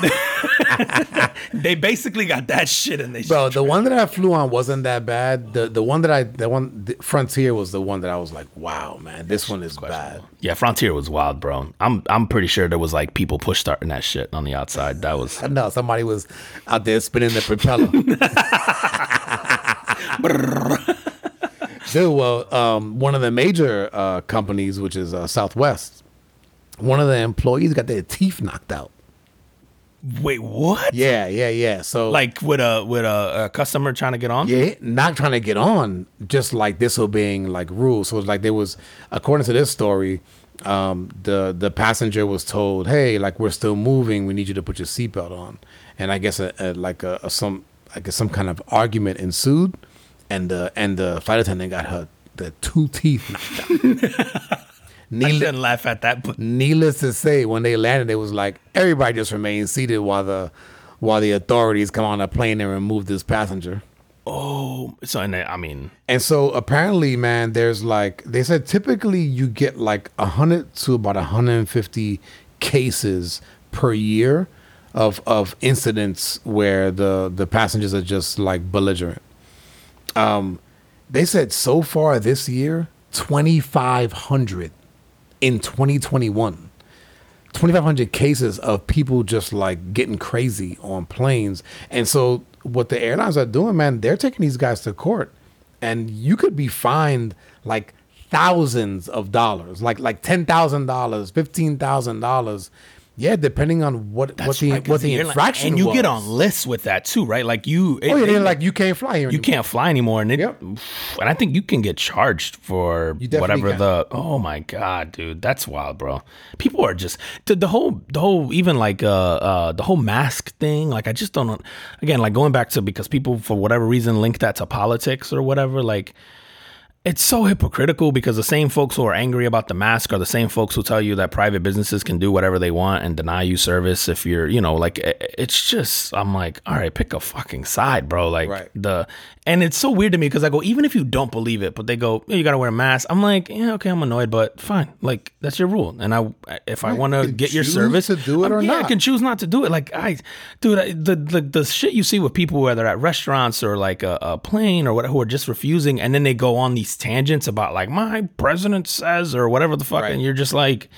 they basically got that shit in they Bro, the one that I flew on wasn't that bad. The the one that I the one the Frontier was the one that I was like, wow, man, this one is bad. yeah frontier was wild bro i'm i'm pretty sure there was like people push starting that shit on the outside that was I know somebody was out there spinning the propeller. Dude, well, um, one of the major uh, companies, which is uh, Southwest, one of the employees got their teeth knocked out. Wait what Yeah, yeah, yeah. So like with a with a, a customer trying to get on Yeah, not trying to get on, just like disobeying like rules. So it's like there was, according to this story, um, the the passenger was told, "Hey, like we're still moving. We need you to put your seatbelt on." And I guess a, a, like a, a some I guess some kind of argument ensued, and the and the flight attendant got her the two teeth knocked out. I Needless, shouldn't laugh at that but needless to say, when they landed, it was like everybody just remained seated while the while the authorities come on a plane and remove this passenger. oh so and I mean And so apparently, man, there's like they said typically you get like hundred to about hundred and fifty cases per year of of incidents where the the passengers are just like belligerent. Um, they said so far this year, 2,500 in 2021. 2,500 cases of people just like getting crazy on planes. And so, what the airlines are doing, man, they're taking these guys to court. And you could be fined like thousands of dollars, like like $10,000, $15,000 yeah, depending on what what the right, what the, infraction and you get on lists with that too, right? Like you, Oh yeah, they're like you can't fly here. you anymore. can't fly anymore, and it, Yep. and I think you can get charged for whatever can. the. Oh my god, dude, that's wild, bro. People are just the, the whole the whole even like uh uh the whole mask thing. Like I just don't again like going back to because people for whatever reason link that to politics or whatever. Like it's so hypocritical because the same folks who are angry about the mask are the same folks who tell you that private businesses can do whatever they want and deny you service if you're, you know, like it's just I'm like, all right, pick a fucking side, bro. Like Right. the and it's so weird to me because I go, even if you don't believe it, but they go, "Yeah, you gotta wear a mask. I'm like, yeah, okay, I'm annoyed, but fine. Like that's your rule. And I if I want to get your service to do it I'm- or yeah, I can choose not to do it. Like I, dude, I, the, the the shit you see with people whether at restaurants or like a, a plane or whatever who are just refusing, and then they go on these tangents about like my president says or whatever the fuck, Right. and you're just like,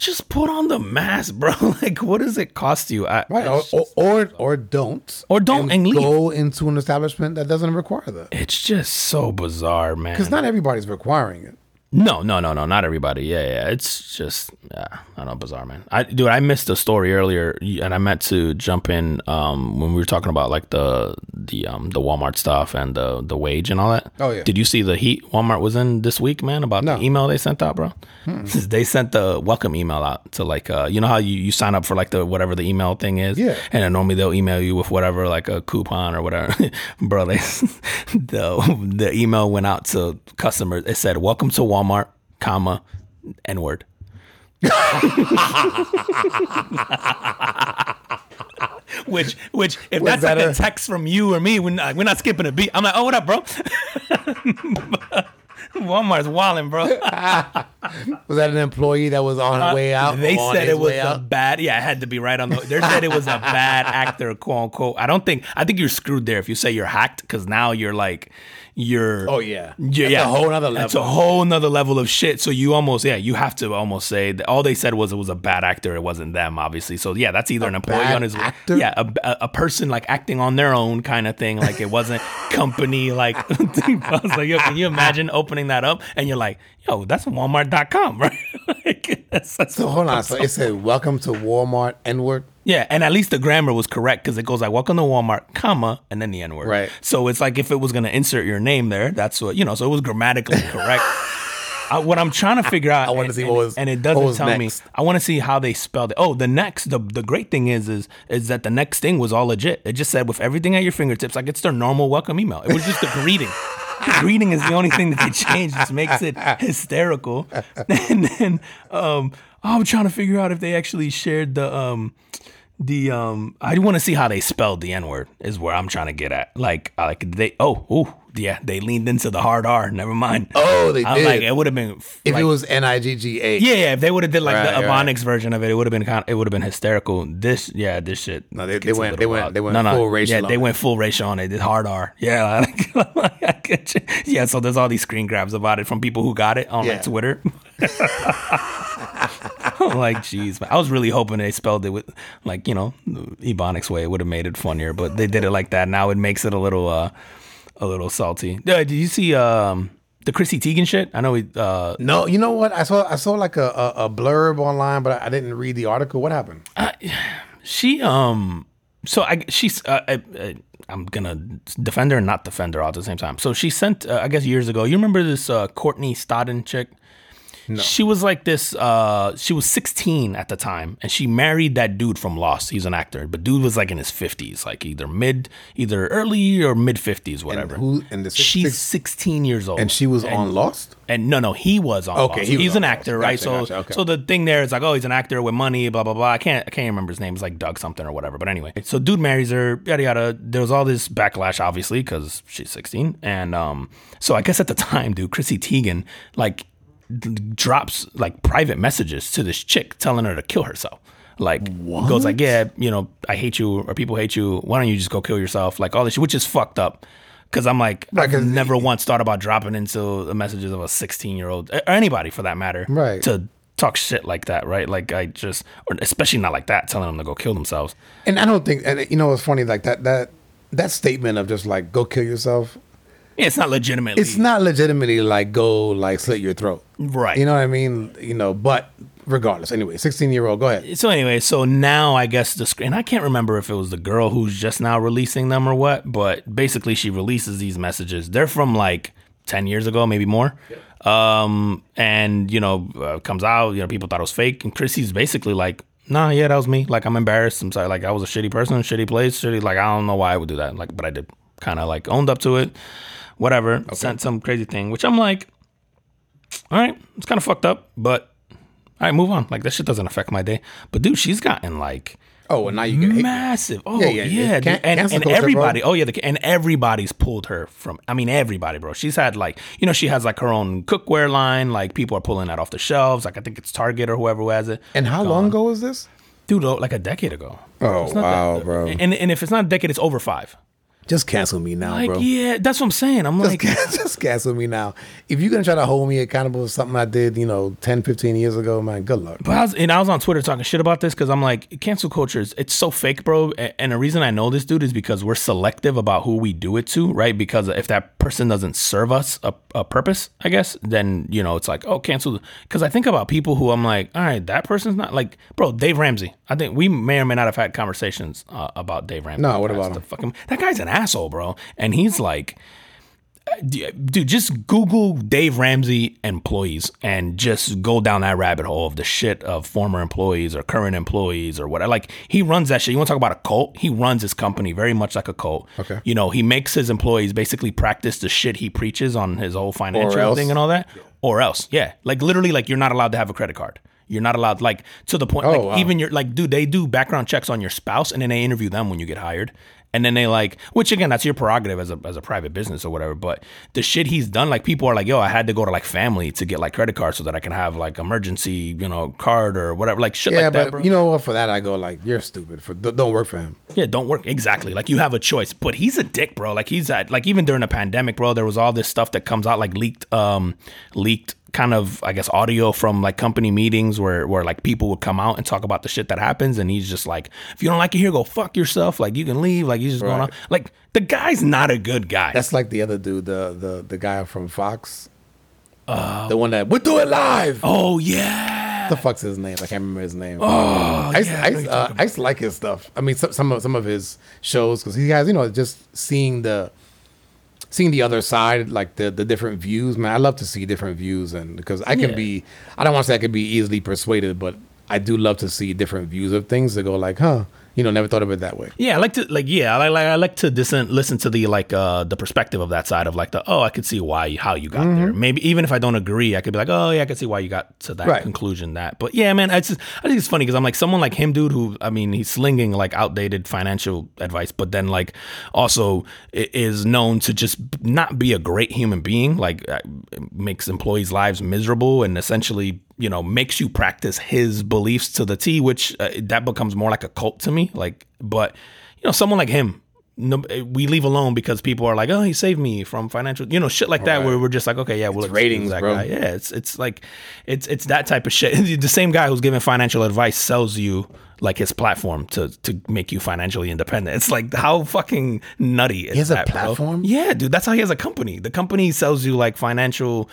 just put on the mask, bro. like, what does it cost you? I, Right, or, or or or don't, Or don't and leave. go into an establishment that doesn't require that. It's just so bizarre, man. Because not everybody's requiring it. No, no, no, no, not everybody. Yeah, yeah. It's just, yeah, I don't know, bizarre, man. I, dude, I missed a story earlier, and I meant to jump in um, when we were talking about like the the um the Walmart stuff and the the wage and all that. Oh, yeah. Did you see the heat Walmart was in this week, man? About No. the email they sent out, bro. They sent the welcome email out to like, uh, you know how you, you sign up for like the whatever the email thing is, Yeah. and then normally they'll email you with whatever like a coupon or whatever. Bro, they the the email went out to customers. It said, "Welcome to Walmart, comma, N word." which which if Was that's that like a, a- text from you or me, we're not, we're not skipping a beat. I'm like, oh, what up, bro? Walmart's wilding, bro. Was that an employee that was on her way out? Uh, They said it was a out? bad. Yeah, it had to be right on the. They said it was a bad actor, quote unquote. I don't think. I think you're screwed there if you say you're hacked because now you're like, you're. Oh, yeah. yeah, That's yeah. a whole level That's a whole nother level of shit. So you almost, yeah, you have to almost say that all they said was it was a bad actor. It wasn't them, obviously. So yeah, that's either an employee bad on his actor? Yeah, a, a, a person like acting on their own kind of thing. Like it wasn't company. Like I was like, yo, can you imagine opening that up and you're like, yo, that's Walmart.com, right? like, that's, that's So hold on. So it said, "Welcome to Walmart." N word. Yeah, and at least the grammar was correct because it goes like "Welcome to Walmart," comma, and then the N word. Right. So it's like if it was going to insert your name there, that's what you know. So it was grammatically correct. I, what I'm trying to figure out, I wanna and- see and, what was- and it doesn't tell next. me. I want to see how they spelled it. Oh, the next, the the great thing is, is is that the next thing was all legit. It just said with everything at your fingertips, like it's their normal welcome email. It was just a greeting. Greeting is the only thing that they changed, just makes it hysterical. And then um, I'm trying to figure out if they actually shared the um the um I want to see how they spelled the N word is where I'm trying to get at. Like like they oh oh yeah they leaned into the hard R. Never mind. Oh, they I'm did. like it would have been f- if like- it was N I G G A. yeah yeah if they would have did like Right, the right. Version of it it would have been kind of, it would have been hysterical. This yeah this shit No, they- they went- they went- wild. they went full racial yeah they it. went full racial on it. Did hard R yeah you. yeah so there's all these screen grabs about it from people who got it on Yeah. like Twitter. Like, jeez. I was really hoping they spelled it with, like, you know, Ebonics way. It would have made it funnier, but they did it like that. Now it makes it a little, uh, a little salty. Yeah, did you see um the Chrissy Teigen shit? I know we, uh, No, you know what? I saw I saw like a, a, a blurb online, but I didn't read the article. What happened? she, um, so I, she's, uh, I, I'm gonna defend her and not defend her all at the same time. So she sent, uh, I guess years ago. You remember this uh, Courtney Stodden chick? She was like this. Uh, she was 16 at the time, and she married that dude from Lost. He's an actor, but dude was like in his 50s, like either mid, either early or mid 50s, whatever. who- and the six- She's 16 years old, And she was on Lost. and no, no, he was on. Okay, Lost. he was he's an Lost. actor, right? Gotcha, so, gotcha, okay. so the thing there is like, oh, he's an actor with money, blah blah blah. I can't, I can't remember his name. It's like Doug something or whatever. But anyway, so dude marries her, yada yada. There was all this backlash, obviously, because she's 16, and um, so I guess at the time, dude, Chrissy Teigen, like, drops like private messages to this chick telling her to kill herself. Like goes like, yeah, you know, I hate you or people hate you. Why don't you just go kill yourself? Like all this, shit, which is fucked up Because I'm like, Right, I've never once thought about dropping into the messages of a 16 year old or anybody for that matter, Right. To talk shit like that, right? Like I just, or especially not like that, telling them to go kill themselves. And I don't think, and you know, it's funny like that that that statement of just like go kill yourself. Yeah, it's not legitimately. It's not legitimately like go like slit your throat, right. You know what I mean? You know, but regardless, anyway, sixteen year old, go ahead. so anyway, so now I guess the screen. I can't remember if it was the girl who's just now releasing them or what, but basically she releases these messages. They're from like ten years ago, maybe more. Um, and you know, uh, comes out. You know, people thought it was fake, and Chrissy's basically like, "Nah, yeah, that was me. Like, I'm embarrassed. I'm sorry. Like, I was a shitty person, shitty place, shitty. Like, I don't know why I would do that. Like, but I did. Kind of like owned up to it. Whatever. Sent some crazy thing, which I'm like, all right, it's kind of fucked up, but all right, move on. Like that shit doesn't affect my day. But dude, she's gotten like Oh, and now you get massive. Oh Yeah, yeah, yeah. Can- and, and bro. everybody. Oh yeah, the, and everybody's pulled her from. I mean, everybody, bro. She's had like you know she has like her own cookware line. Like people are pulling that off the shelves. Like I think it's Target or whoever who has it. And how long ago was this? Dude, oh, like a decade ago. Oh wow, that- bro! And and if it's not a decade, it's over five. Just cancel me now, Like bro. yeah, that's what I'm saying. I'm Just, like. can- just cancel me now. If you're gonna try to hold me accountable for something I did, you know, 10, 15 years ago, man, good luck. But I was, and I was on Twitter talking shit about this because I'm like, cancel culture is it's so fake, bro. And the reason I know this dude is because we're selective about who we do it to, right? Because if that person doesn't serve us a, a purpose, I guess, then you know it's like, oh, cancel. Because I think about people who I'm like, all right, that person's not like, bro, Dave Ramsey. I think we may or may not have had conversations uh, about Dave Ramsey. No, what about the him? fucking that guy's an asshole, bro. And he's like dude, just Google Dave Ramsey employees and just go down that rabbit hole of the shit of former employees or current employees or whatever. Like he runs that shit. You want to talk about a cult? He runs his company very much like a cult. Okay. You know, he makes his employees basically practice the shit he preaches on his whole financial thing and all that. Or else, yeah. Like literally, like you're not allowed to have a credit card. You're not allowed, like to the point, Oh, like wow. even your like, dude, they do background checks on your spouse and then they interview them when you get hired. And then they like, which again, that's your prerogative as a as a private business or whatever. But the shit he's done, like people are like, yo, I had to go to like family to get like credit cards so that I can have like emergency, you know, card or whatever, like shit Yeah, like but that, bro. you know what? For that, I go like, you're stupid. For don't don't work for him. Yeah, don't work exactly. Like you have a choice, but he's a dick, bro. Like he's at like even during the pandemic, bro. There was all this stuff that comes out like leaked, um, leaked kind of I guess audio from like company meetings where where like people would come out and talk about the shit that happens, and he's just like, if you don't like it here, go fuck yourself. Like you can leave. Like he's just going on. Like the guy's not a good guy. That's like the other dude, the the the guy from Fox, the one that would do it live. oh yeah. the fuck's his name? I can't remember his name. Oh, I used, yeah, I, I used, uh, I used to like his stuff. I mean, some some of some of his shows because he has, you know, just seeing the seeing the other side, like the the different views. Man, I love to see different views, and because I can Yeah. be, I don't want to say I can be easily persuaded, but I do love to see different views of things to go like, huh, you know, never thought of it that way. Yeah, I like to like yeah, I like, I like to listen listen to the like uh the perspective of that side of like the oh I could see why how you got there. Maybe even if I don't agree, I could be like oh yeah I could see why you got to that Right. conclusion that. But yeah, man, I just I think it's funny because I'm like someone like him, dude, who I mean he's slinging like outdated financial advice, but then like also is known to just not be a great human being. Like uh, makes employees' lives miserable and essentially you know makes you practice his beliefs to the T, which uh, that becomes more like a cult to me. Like, but you know, someone like him, no, we leave alone because people are like, oh, he saved me from financial, you know, shit like that. Right. Where we're just like, okay, yeah, well, It's ratings, that bro. guy. Yeah, it's it's like it's it's that type of shit. the same guy who's giving financial advice sells you like his platform to to make you financially independent. It's like how fucking nutty is has a that, bro? platform? Yeah, dude, that's how he has a company. The company sells you like financial.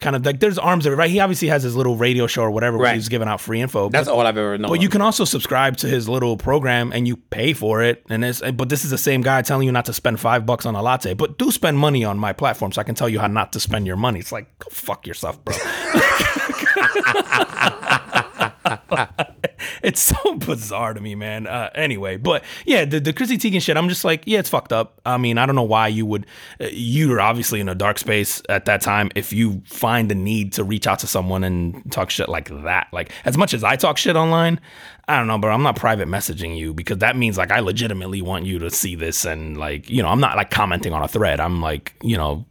Kind of like there's arms of it, right? He obviously has his little radio show or whatever where he's giving out free info. That's all I've ever known. But you can also subscribe to his little program and you pay for it. And it's but this is the same guy telling you not to spend five bucks on a latte. But do spend money on my platform so I can tell you how not to spend your money. It's like go fuck yourself, bro. it's so bizarre to me, man. Uh, anyway, but yeah, the, the Chrissy Teigen shit, I'm just like, yeah, it's fucked up. I mean, I don't know why you would. Uh, you were obviously in a dark space at that time. If you find the need to reach out to someone and talk shit like that, like as much as I talk shit online, I don't know, but I'm not private messaging you because that means like I legitimately want you to see this and like you know I'm not like commenting on a thread. I'm like you know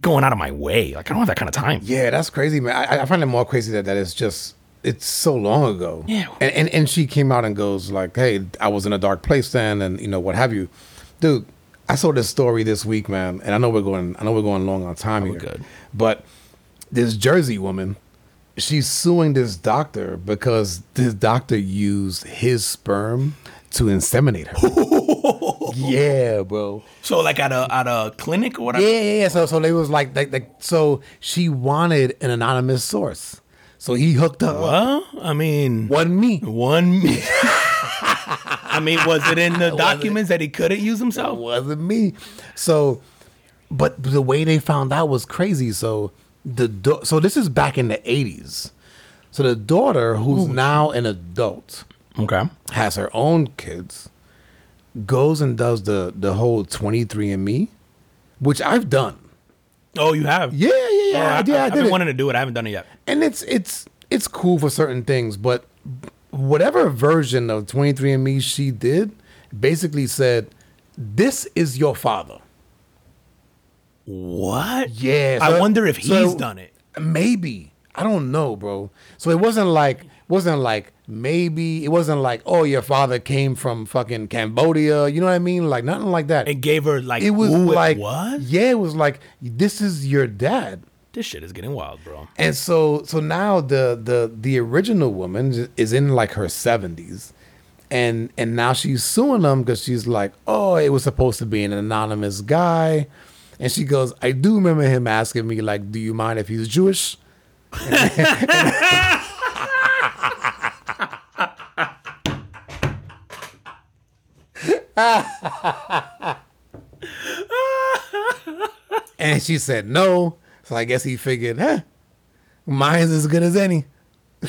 going out of my way. Like I don't have that kind of time. Yeah, that's crazy, man. I, I find it more crazy that that it's just it's so long ago. Yeah. and, and and she came out and goes like, "Hey, I was in a dark place then, and you know what have you, dude." I saw this story this week, man, and I know we're going. I know we're going long on time oh, here. good. But this Jersey woman, she's suing this doctor because this doctor used his sperm to inseminate her. yeah, bro. So like at a at a clinic or whatever. Yeah, yeah, yeah. So, so they was like, like, like, so she wanted an anonymous source. So he hooked her up. Well, I mean, Wasn't me. one. Me. I mean, was it in the documents that he couldn't use himself? wasn't me. So, but the way they found out was crazy. So the da- so this is back in the eighties. So the daughter, who's now an adult, Okay. has her own kids, goes and does the the whole 23andMe, which I've done. Oh, you have? Yeah, yeah, yeah. Oh, I, did. I, have did been it. wanting to do it. I haven't done it yet. and it's it's it's cool for certain things, but whatever version of 23andMe she did basically said, "This is your father." What? Yeah, I wonder if so- he's done it. Maybe I don't know, bro. So it wasn't like wasn't like maybe it wasn't like oh your father came from fucking Cambodia. You know what I mean? Like nothing like that. It gave her like. it was like what? Yeah, it was like this is your dad. This shit is getting wild, bro. And so so now the the the original woman is in like her 70s. And and now she's suing them because she's like, "Oh, it was supposed to be an anonymous guy." And she goes, "I do remember him asking me like, "Do you mind if he's Jewish?" and she said no. So I guess he figured, huh, mine's as good as any. Do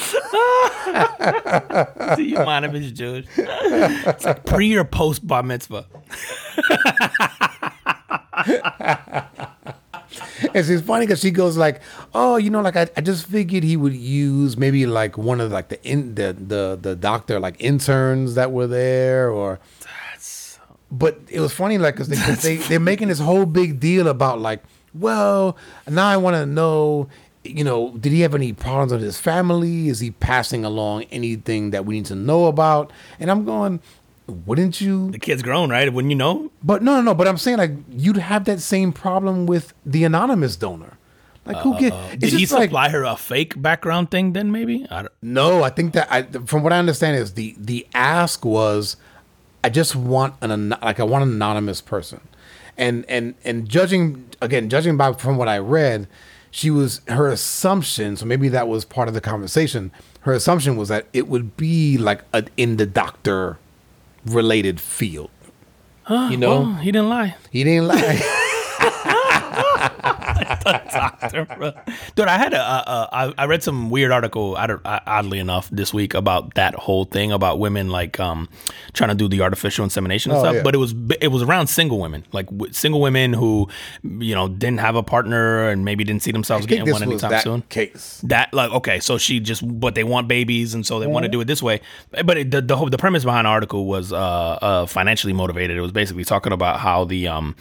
you mind if it's Jewish? It's like pre or post bar mitzvah. And she's funny because she goes like, "Oh, you know, like I, I just figured he would use maybe like one of like the in the the the doctor like interns that were there or." But it was funny, like, because they, 'cause they they're making this whole big deal about like, well, now I want to know, you know, did he have any problems with his family? Is he passing along anything that we need to know about? And I'm going, wouldn't you? The kid's grown, right? Wouldn't you know? But no, no, no. But I'm saying like you'd have that same problem with the anonymous donor. Like who get? Uh, Did he just like supply her a fake background thing then maybe? I don't, no. I think that I, from what I understand is the the ask was, I just want an like I want an anonymous person, and and and judging again judging by from what I read, she was her assumption. So maybe that was part of the conversation. Her assumption was that it would be like a, in the doctor related field. You know, Well, he didn't lie. he didn't lie. Dude, I had a, a, a I, I read some weird article, I don't- I- oddly enough, this week about that whole thing about women like um trying to do the artificial insemination and Oh, stuff. yeah. But it was it was around single women, like single women who you know didn't have a partner and maybe didn't see themselves getting one anytime soon. case. That like okay, so she just but they want babies and so they want to do it this way. But it, the the whole the premise behind the article was uh, uh financially motivated. It was basically talking about how the um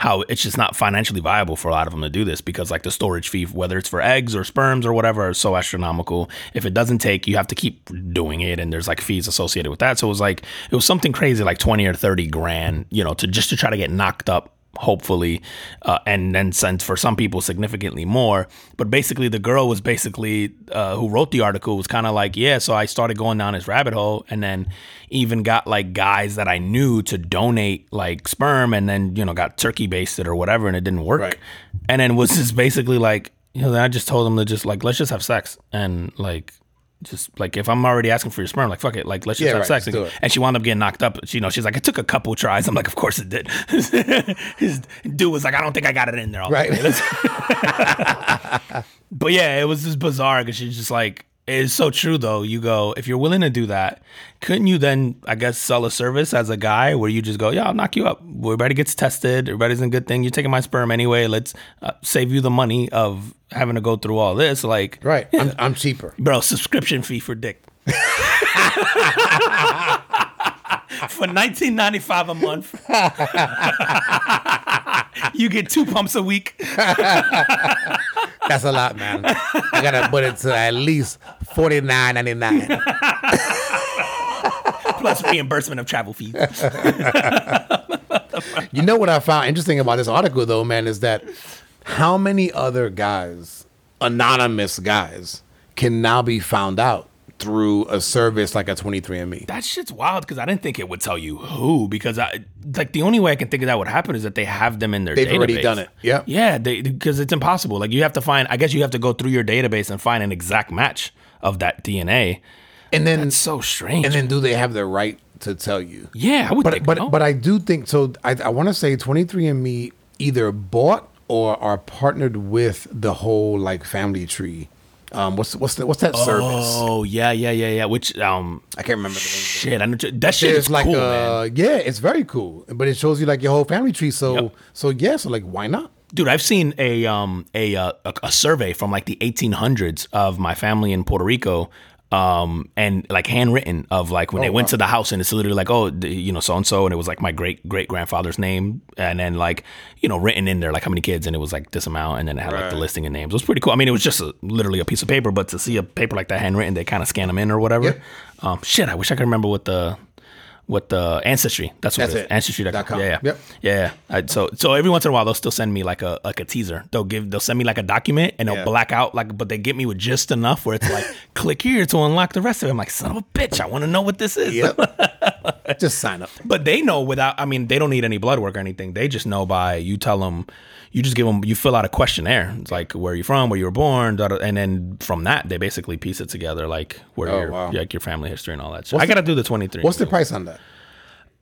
how it's just not financially viable for a lot of them to do this because like the storage fee, whether it's for eggs or sperms or whatever, is so astronomical. If it doesn't take, you have to keep doing it, and there's like fees associated with that. So it was like it was something crazy, like twenty or thirty grand, you know, to just to try to get knocked up hopefully uh, and then sent for some people significantly more but basically the girl was basically uh, who wrote the article was kind of like yeah so i started going down this rabbit hole and then even got like guys that i knew to donate like sperm and then you know got turkey basted or whatever and it didn't work Right. and then was just basically like you know then i just told them to just like let's just have sex and like just like if I'm already asking for your sperm, like fuck it, like let's just Yeah, have right, sex. just. And she wound up getting knocked up. She, you know, she's like, it took a couple tries. I'm like, of course it did. His dude was like, I don't think I got it in there. All right. the Right. way. Let's- but yeah, it was just bizarre because she's just like, it's so true though. You go, if you're willing to do that, couldn't you then, I guess, sell a service as a guy where you just go, yeah, I'll knock you up. Everybody gets tested. Everybody's in a good thing. You're taking my sperm anyway. Let's uh, save you the money of having to go through all this. Like, Right. I'm, I'm cheaper. Bro, subscription fee for dick. for nineteen ninety five a month, you get two pumps a week. That's a lot, man. I gotta put it to at least forty nine ninety nine. plus reimbursement of travel fees. you know what I found interesting about this article though, man, is that how many other guys, anonymous guys, can now be found out through a service like a 23andMe. That shit's wild because I didn't think it would tell you who. Because I like the only way I can think of that would happen is that they have them in their. Database. They've database. already done it. Yeah. Yeah, because it's impossible. Like you have to find. I guess you have to go through your database and find an exact match of that DNA. And then It's so strange. and then do they have the right to tell you? yeah, I would But think. but no. but I do think so. I, I want to say 23andMe either bought or are partnered with the whole like family tree. Um, what's what's the, what's that service? Oh yeah, yeah, yeah, yeah. Which um, I can't remember the name. shit, I know, that shit is like cool, uh man. yeah, it's very cool, but it shows you like your whole family tree. So Yep. so yeah, so like why not? Dude, I've seen a um a, uh, a a survey from like the 1800s of my family in Puerto Rico, um and like handwritten of like when they went to the house and it's literally like oh the- you know so and so and it was like my great great grandfather's name and then like you know written in there like how many kids and it was like this amount and then it had like the listing of names. It was pretty cool. I mean, it was just a, literally a piece of paper, but to see a paper like that handwritten, they kind of scan them in or whatever. Yep. Um, shit, I wish I could remember what the what the ancestry. That's what That's it is. it. Ancestry.com. Dot com. Yeah, yeah. Yep. Yeah, yeah. I, so so every once in a while they'll still send me like a like a teaser. They'll give they'll send me like a document and they'll Yeah. black out like but they get me with just enough where it's like click here to unlock the rest of it. I'm like son of a bitch, I want to know what this is. Yep. Just sign up. But they know without I mean they don't need any blood work or anything. They just know by you tell them you just give them you fill out a questionnaire. It's like where you from, where you were born, da, da, and then from that they basically piece it together like where Oh, your wow. like your family history and all that. shit. I got to do the 23. What's the price on that?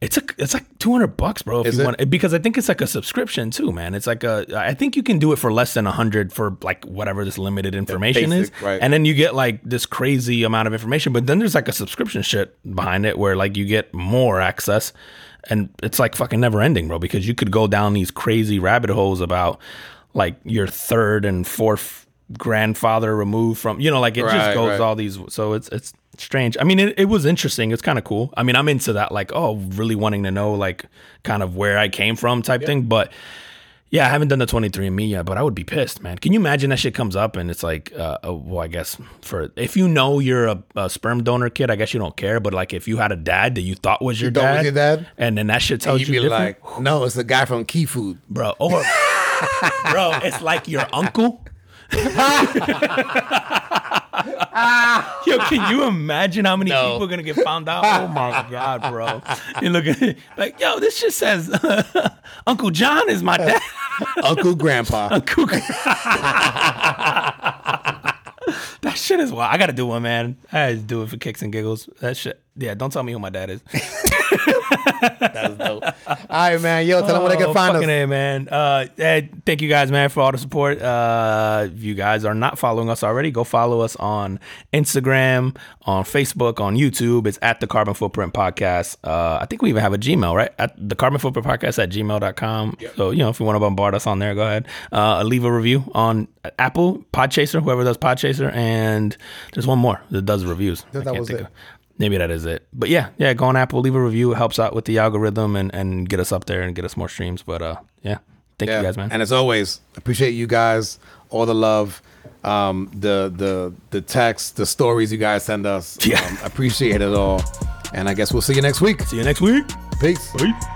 It's a, it's like two hundred bucks, bro. If Is you it? want, because I think it's like a subscription too, man. It's like a, I think you can do it for less than a hundred for like whatever this limited information basic, is, right. and then you get like this crazy amount of information. But then there's like a subscription shit behind it where like you get more access, and it's like fucking never ending, bro. Because you could go down these crazy rabbit holes about like your third and fourth grandfather removed from, you know, like it just goes right. all these. So it's it's strange. I mean, it, it was interesting. It's kind of cool. I mean, I'm into that, like, oh, really wanting to know, like, kind of where I came from type thing. But yeah, I haven't done the 23andMe yet, but I would be pissed, man. Can you imagine that shit comes up and it's like, uh, uh, well, I guess for if you know you're a, a sperm donor kid, I guess you don't care. But like, if you had a dad that you thought was your, thought dad, was your dad? and then that shit tells You'd be like, no, it's the guy from Key Food. bro, or bro, it's like your uncle. Yo, can you imagine how many No. people are gonna get found out? Oh my god, bro! You look at like, yo, this just says Uncle John is my dad. Uncle Grandpa. Uncle- that shit is wild. I gotta do one, man. I just do it for kicks and giggles. That shit. Yeah, don't tell me who my dad is. that was dope. All right, man. Yo, tell them where they can Oh, find fucking us. A, man. Uh, hey, thank you guys, man, for all the support. Uh, if you guys are not following us already, go follow us on Instagram, on Facebook, on YouTube. It's at the Carbon Footprint Podcast. Uh, I think we even have a Gmail, right? At the Carbon Footprint Podcast at gmail.com. So, you know, if you want to bombard us on there, go ahead. Uh, leave a review on Apple, Podchaser, whoever does Podchaser. And there's one more that does reviews. That was it. of- Maybe that is it. But yeah, yeah, go on Apple, leave a review. It helps out with the algorithm and, and get us up there and get us more streams. But uh yeah. Thank you guys, man. And as always, appreciate you guys, all the love, um, the the the text, the stories you guys send us. Yeah. Um, appreciate it all. And I guess we'll see you next week. See you next week. Peace. Bye.